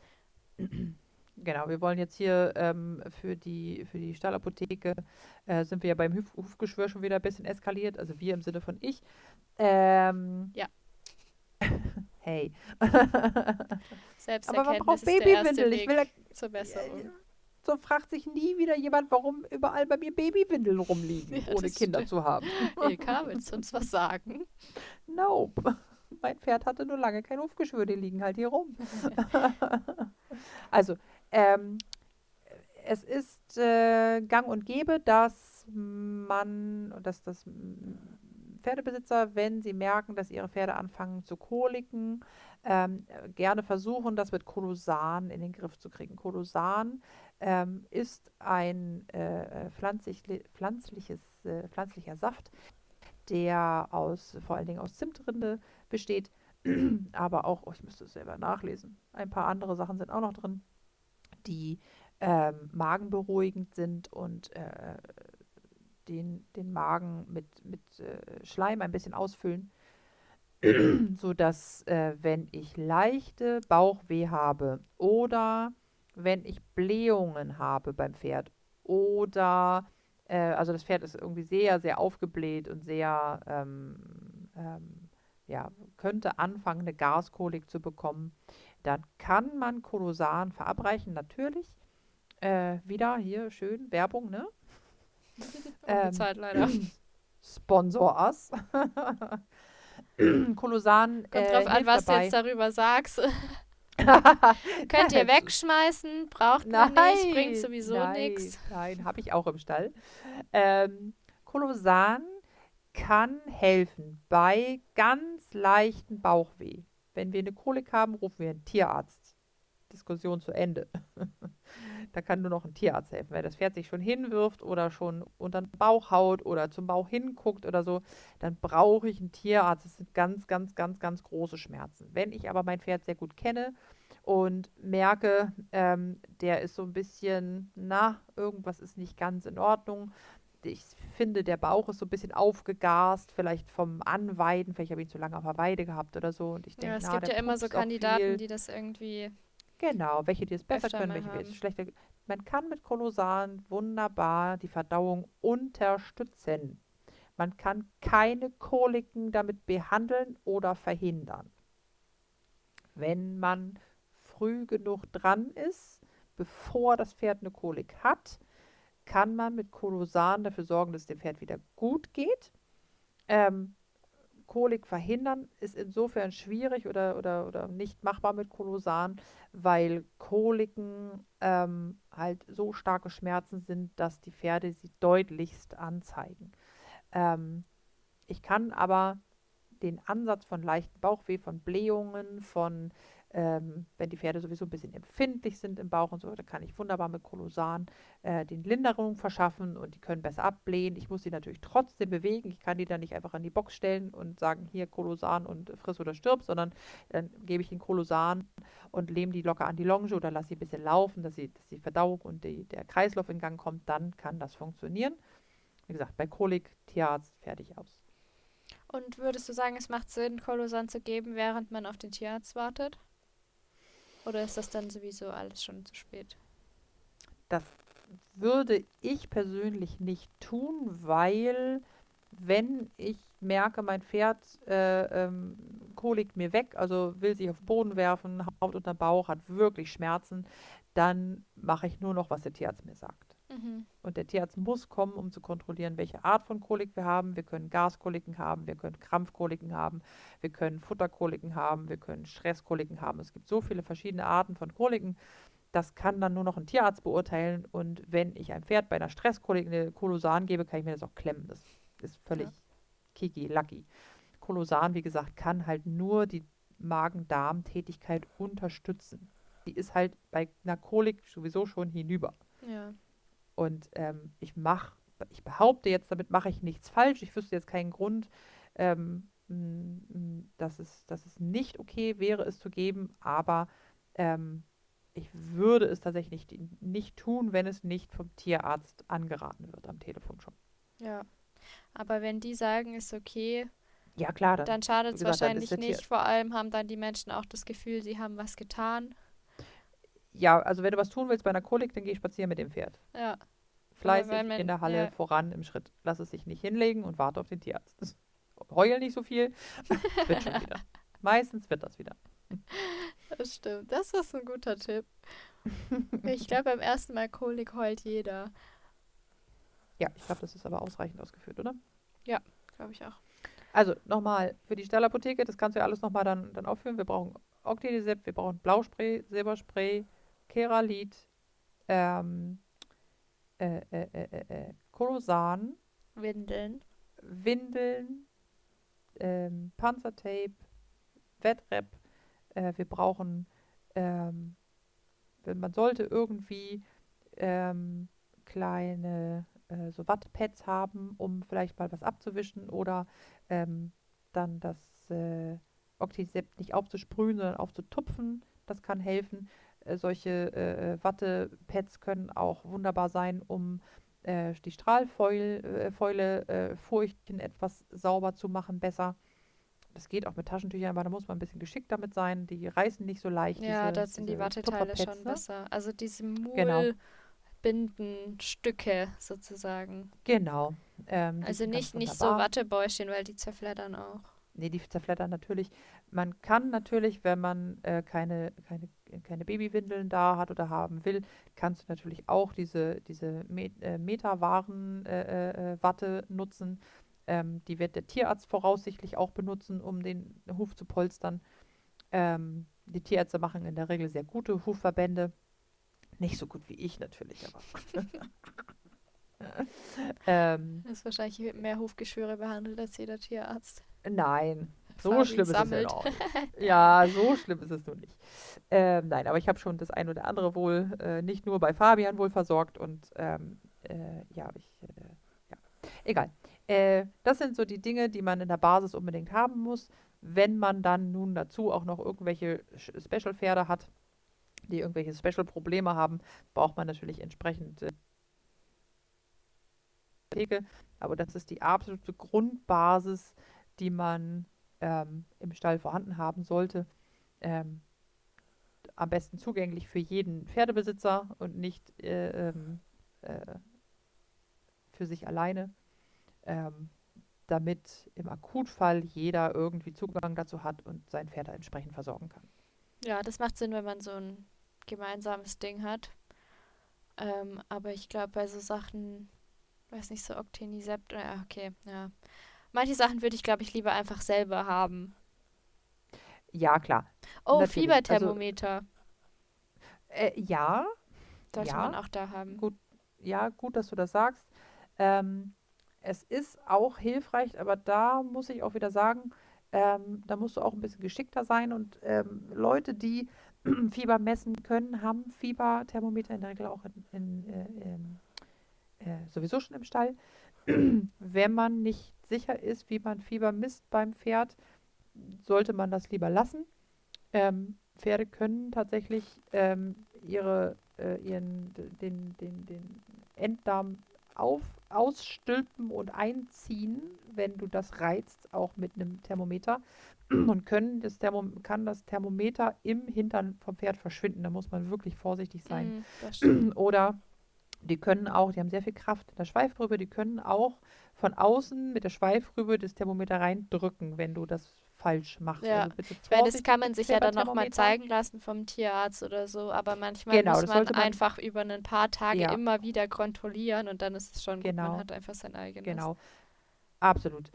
Genau, wir wollen jetzt hier ähm, für die, für die Stallapotheke, äh, sind wir ja beim Huf Hufgeschwür schon wieder ein bisschen eskaliert, also wir im Sinne von ich. Ähm, Ja. Hey. Aber man braucht Babywindel. Ich will, da- zur Besserung. so fragt sich nie wieder jemand, warum überall bei mir Babywindeln rumliegen, Ja, ohne Kinder stimmt. zu haben. Ilka, willst du uns was sagen? Nope. Mein Pferd hatte nur lange kein Hufgeschwür, die liegen halt hier rum. also, ähm, es ist äh, gang und gäbe, dass man, dass das Pferdebesitzer, wenn sie merken, dass ihre Pferde anfangen zu koliken, ähm, äh, gerne versuchen, das mit Kolosan in den Griff zu kriegen. Kolosan ähm, ist ein äh, pflanzlich, pflanzliches, äh, pflanzlicher Saft, der aus, vor allen Dingen aus Zimtrinde besteht, aber auch, oh, ich müsste es selber nachlesen, ein paar andere Sachen sind auch noch drin, die ähm, magenberuhigend sind und äh, den, den Magen mit, mit äh, Schleim ein bisschen ausfüllen, sodass, äh, wenn ich leichte Bauchweh habe oder wenn ich Blähungen habe beim Pferd oder äh, also das Pferd ist irgendwie sehr, sehr aufgebläht und sehr, ähm, ähm, ja, könnte anfangen, eine Gaskolik zu bekommen, dann kann man Kolosan verabreichen, natürlich. Äh, wieder hier schön Werbung, ne? Ähm, Unbezahlt leider. Sponsor us. Kolosan Kommt äh, drauf an, was du dabei. jetzt darüber sagst. Könnt ihr wegschmeißen, braucht man nicht, bringt sowieso nein, nichts. Nein, habe ich auch im Stall. Ähm, Kolosan kann helfen bei ganz leichten Bauchweh. Wenn wir eine Kolik haben, rufen wir einen Tierarzt. Diskussion zu Ende. da kann nur noch ein Tierarzt helfen. Wenn das Pferd sich schon hinwirft oder schon unter den Bauch haut oder zum Bauch hinguckt oder so, dann brauche ich einen Tierarzt. Das sind ganz, ganz, ganz, ganz große Schmerzen. Wenn ich aber mein Pferd sehr gut kenne und merke, ähm, der ist so ein bisschen, na, irgendwas ist nicht ganz in Ordnung. Ich finde, der Bauch ist so ein bisschen aufgegast, vielleicht vom Anweiden, vielleicht habe ich ihn zu lange auf der Weide gehabt oder so. Und ich denke, Ja, es na, gibt ja immer so Kandidaten, die das irgendwie. Genau, welche die es besser öfter können, welche die es schlechter. Man kann mit Kolosan wunderbar die Verdauung unterstützen. Man kann keine Koliken damit behandeln oder verhindern. Wenn man früh genug dran ist, bevor das Pferd eine Kolik hat, kann man mit Kolosan dafür sorgen, dass es dem Pferd wieder gut geht. Ähm, Kolik verhindern ist insofern schwierig oder, oder, oder nicht machbar mit Kolosan, weil Koliken ähm, halt so starke Schmerzen sind, dass die Pferde sie deutlichst anzeigen. Ähm, ich kann aber den Ansatz von leichten Bauchweh, von Blähungen, von ähm, wenn die Pferde sowieso ein bisschen empfindlich sind im Bauch und so, da kann ich wunderbar mit Kolosan äh, den Linderung verschaffen und die können besser abblähen. Ich muss sie natürlich trotzdem bewegen. Ich kann die dann nicht einfach an die Box stellen und sagen, hier Kolosan und friss oder stirb, sondern dann gebe ich ihnen Kolosan und lehne die locker an die Longe oder lasse sie ein bisschen laufen, dass, sie, dass die Verdauung und die, der Kreislauf in Gang kommt. Dann kann das funktionieren. Wie gesagt, bei Kolik, Tierarzt, fertig aus. Und würdest du sagen, es macht Sinn, Kolosan zu geben, während man auf den Tierarzt wartet? Oder ist das dann sowieso alles schon zu spät? Das würde ich persönlich nicht tun, weil wenn ich merke, mein Pferd äh, ähm, kolikt mir weg, also will sich auf den Boden werfen, Haut unter den Bauch, hat wirklich Schmerzen, dann mache ich nur noch, was der Tierarzt mir sagt. Mhm. Und der Tierarzt muss kommen, um zu kontrollieren, welche Art von Kolik wir haben. Wir können Gaskoliken haben, wir können Krampfkoliken haben, wir können Futterkoliken haben, wir können Stresskoliken haben. Es gibt so viele verschiedene Arten von Koliken. Das kann dann nur noch ein Tierarzt beurteilen. Und wenn ich einem Pferd bei einer Stresskolik eine Kolosan gebe, kann ich mir das auch klemmen. Das ist völlig Ja. kiki, lucky. Kolosan, wie gesagt, kann halt nur die Magen-Darm-Tätigkeit unterstützen. Die ist halt bei einer Kolik sowieso schon hinüber. Ja. Und ähm, ich mache ich behaupte jetzt, damit mache ich nichts falsch. Ich wüsste jetzt keinen Grund, ähm, dass, es, dass es nicht okay wäre, es zu geben, aber ähm, ich würde es tatsächlich nicht, nicht tun, wenn es nicht vom Tierarzt angeraten wird am Telefon schon. Ja, aber wenn die sagen, ist okay, ja, klar, dann, dann schadet es wahrscheinlich nicht. Vor allem haben dann die Menschen auch das Gefühl, sie haben was getan. Ja, also wenn du was tun willst bei einer Kolik, dann geh spazieren mit dem Pferd. Ja. Fleißig man, in der Halle ja. voran im Schritt. Lass es sich nicht hinlegen und warte auf den Tierarzt. Heul nicht so viel. wird schon wieder. Meistens wird das wieder. Das stimmt. Das ist ein guter Tipp. Ich glaube, beim ersten Mal Kolik heult jeder. Ja, ich glaube, das ist aber ausreichend ausgeführt, oder? Ja, glaube ich auch. Also nochmal für die Stallapotheke, das kannst du ja alles nochmal dann, dann aufführen. Wir brauchen Octidisep, wir brauchen Blauspray, Silberspray, Keralit, ähm, äh, äh, äh, äh, Korosan, Windeln, Windeln, ähm, Panzertape, Wettrep. Äh, wir brauchen, ähm, man sollte irgendwie ähm, kleine äh, so Wattpads haben, um vielleicht mal was abzuwischen oder ähm, dann das äh, Octisept nicht aufzusprühen, sondern aufzutupfen. Das kann helfen. Äh, solche äh, Wattepads können auch wunderbar sein, um äh, die Strahlfäule, äh, Furchen etwas sauber zu machen, besser. Das geht auch mit Taschentüchern, aber da muss man ein bisschen geschickt damit sein. Die reißen nicht so leicht. Ja, diese, das sind die Watteteile schon ne? besser. Also diese Mul genau. Bindenstücke sozusagen. Genau. Ähm, also nicht, nicht so Wattebäuschen, weil die zerfleddern auch. Nee, die zerfleddern natürlich. Man kann natürlich, wenn man äh, keine, keine, keine Babywindeln da hat oder haben will, kannst du natürlich auch diese, diese Met äh, Metawaren-Watte äh, äh, nutzen. Ähm, die wird der Tierarzt voraussichtlich auch benutzen, um den Huf zu polstern. Ähm, die Tierärzte machen in der Regel sehr gute Hufverbände. Nicht so gut wie ich natürlich, aber. ähm, das ist wahrscheinlich mehr Hufgeschwüre behandelt als jeder Tierarzt. Nein, so Fabi schlimm sammelt. ist es ja auch Ja, so schlimm ist es nur nicht. Ähm, nein, aber ich habe schon das ein oder andere wohl äh, nicht nur bei Fabian wohl versorgt und ähm, äh, ja, ich, äh, ja, egal. Äh, das sind so die Dinge, die man in der Basis unbedingt haben muss. Wenn man dann nun dazu auch noch irgendwelche Special-Pferde hat, die irgendwelche Special-Probleme haben, braucht man natürlich entsprechend äh, aber das ist die absolute Grundbasis, die man ähm, im Stall vorhanden haben sollte. Ähm, am besten zugänglich für jeden Pferdebesitzer und nicht äh, ähm, äh, für sich alleine, ähm, damit im Akutfall jeder irgendwie Zugang dazu hat und sein Pferd entsprechend versorgen kann. Ja, das macht Sinn, wenn man so ein gemeinsames Ding hat. Ähm, aber ich glaube, bei so Sachen, weiß nicht, so Octenisept, ja, okay, ja. Manche Sachen würde ich, glaube ich, lieber einfach selber haben. Ja, klar. Oh, Natürlich. Fieberthermometer. Also, äh, ja. Sollte ja. man auch da haben. Gut, ja, gut, dass du das sagst. Ähm, es ist auch hilfreich, aber da muss ich auch wieder sagen, ähm, da musst du auch ein bisschen geschickter sein und ähm, Leute, die Fieber messen können, haben Fieberthermometer in der Regel auch in, in, äh, äh, sowieso schon im Stall. Wenn man nicht sicher ist, wie man Fieber misst beim Pferd, sollte man das lieber lassen. Ähm, Pferde können tatsächlich ähm, ihre, äh, ihren, den, den, den Enddarm auf, ausstülpen und einziehen, wenn du das reizt, auch mit einem Thermometer. Und können das Thermom kann das Thermometer im Hintern vom Pferd verschwinden. Da muss man wirklich vorsichtig sein. Mm, Oder die können auch, die haben sehr viel Kraft in der Schweifrübe, die können auch von außen mit der Schweifrübe das Thermometer reindrücken, wenn du das falsch machst. Ja. Also ich meine, das kann man sich ja dann nochmal zeigen lassen vom Tierarzt oder so, aber manchmal genau, muss man, man, einfach über ein paar Tage ja. immer wieder kontrollieren und dann ist es schon genau. gut, man genau. hat einfach sein eigenes. Genau, absolut.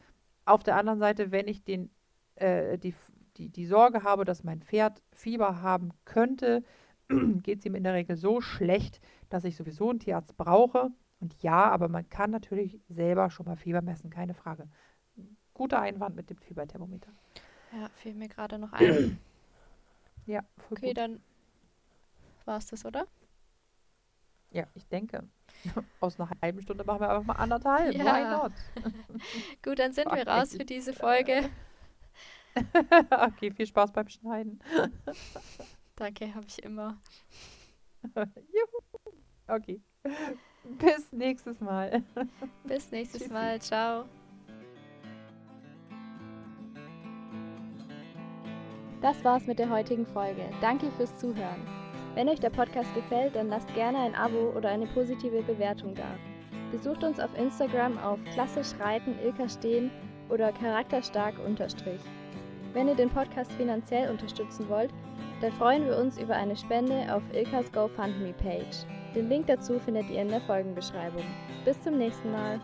Auf der anderen Seite, wenn ich den, äh, die, die, die Sorge habe, dass mein Pferd Fieber haben könnte, geht es ihm in der Regel so schlecht, dass ich sowieso einen Tierarzt brauche. Und ja, aber man kann natürlich selber schon mal Fieber messen, keine Frage. Guter Einwand mit dem Fieberthermometer. Ja, fiel mir gerade noch ein. ja, voll Okay, gut. dann war es das, oder? Ja, ich denke. Aus einer halben Stunde machen wir einfach mal anderthalb. Ja. Why not? Gut, dann sind wir raus für diese Folge. okay, viel Spaß beim Schneiden. Danke, habe ich immer. Juhu. Okay. Bis nächstes Mal. Bis nächstes Tschüssi. Mal. Ciao. Das war's mit der heutigen Folge. Danke fürs Zuhören. Wenn euch der Podcast gefällt, dann lasst gerne ein Abo oder eine positive Bewertung da. Besucht uns auf Instagram auf klassisch reiten Ilka stehen oder charakterstark unterstrich. Wenn ihr den Podcast finanziell unterstützen wollt, dann freuen wir uns über eine Spende auf Ilkas GoFundMe Page. Den Link dazu findet ihr in der Folgenbeschreibung. Bis zum nächsten Mal.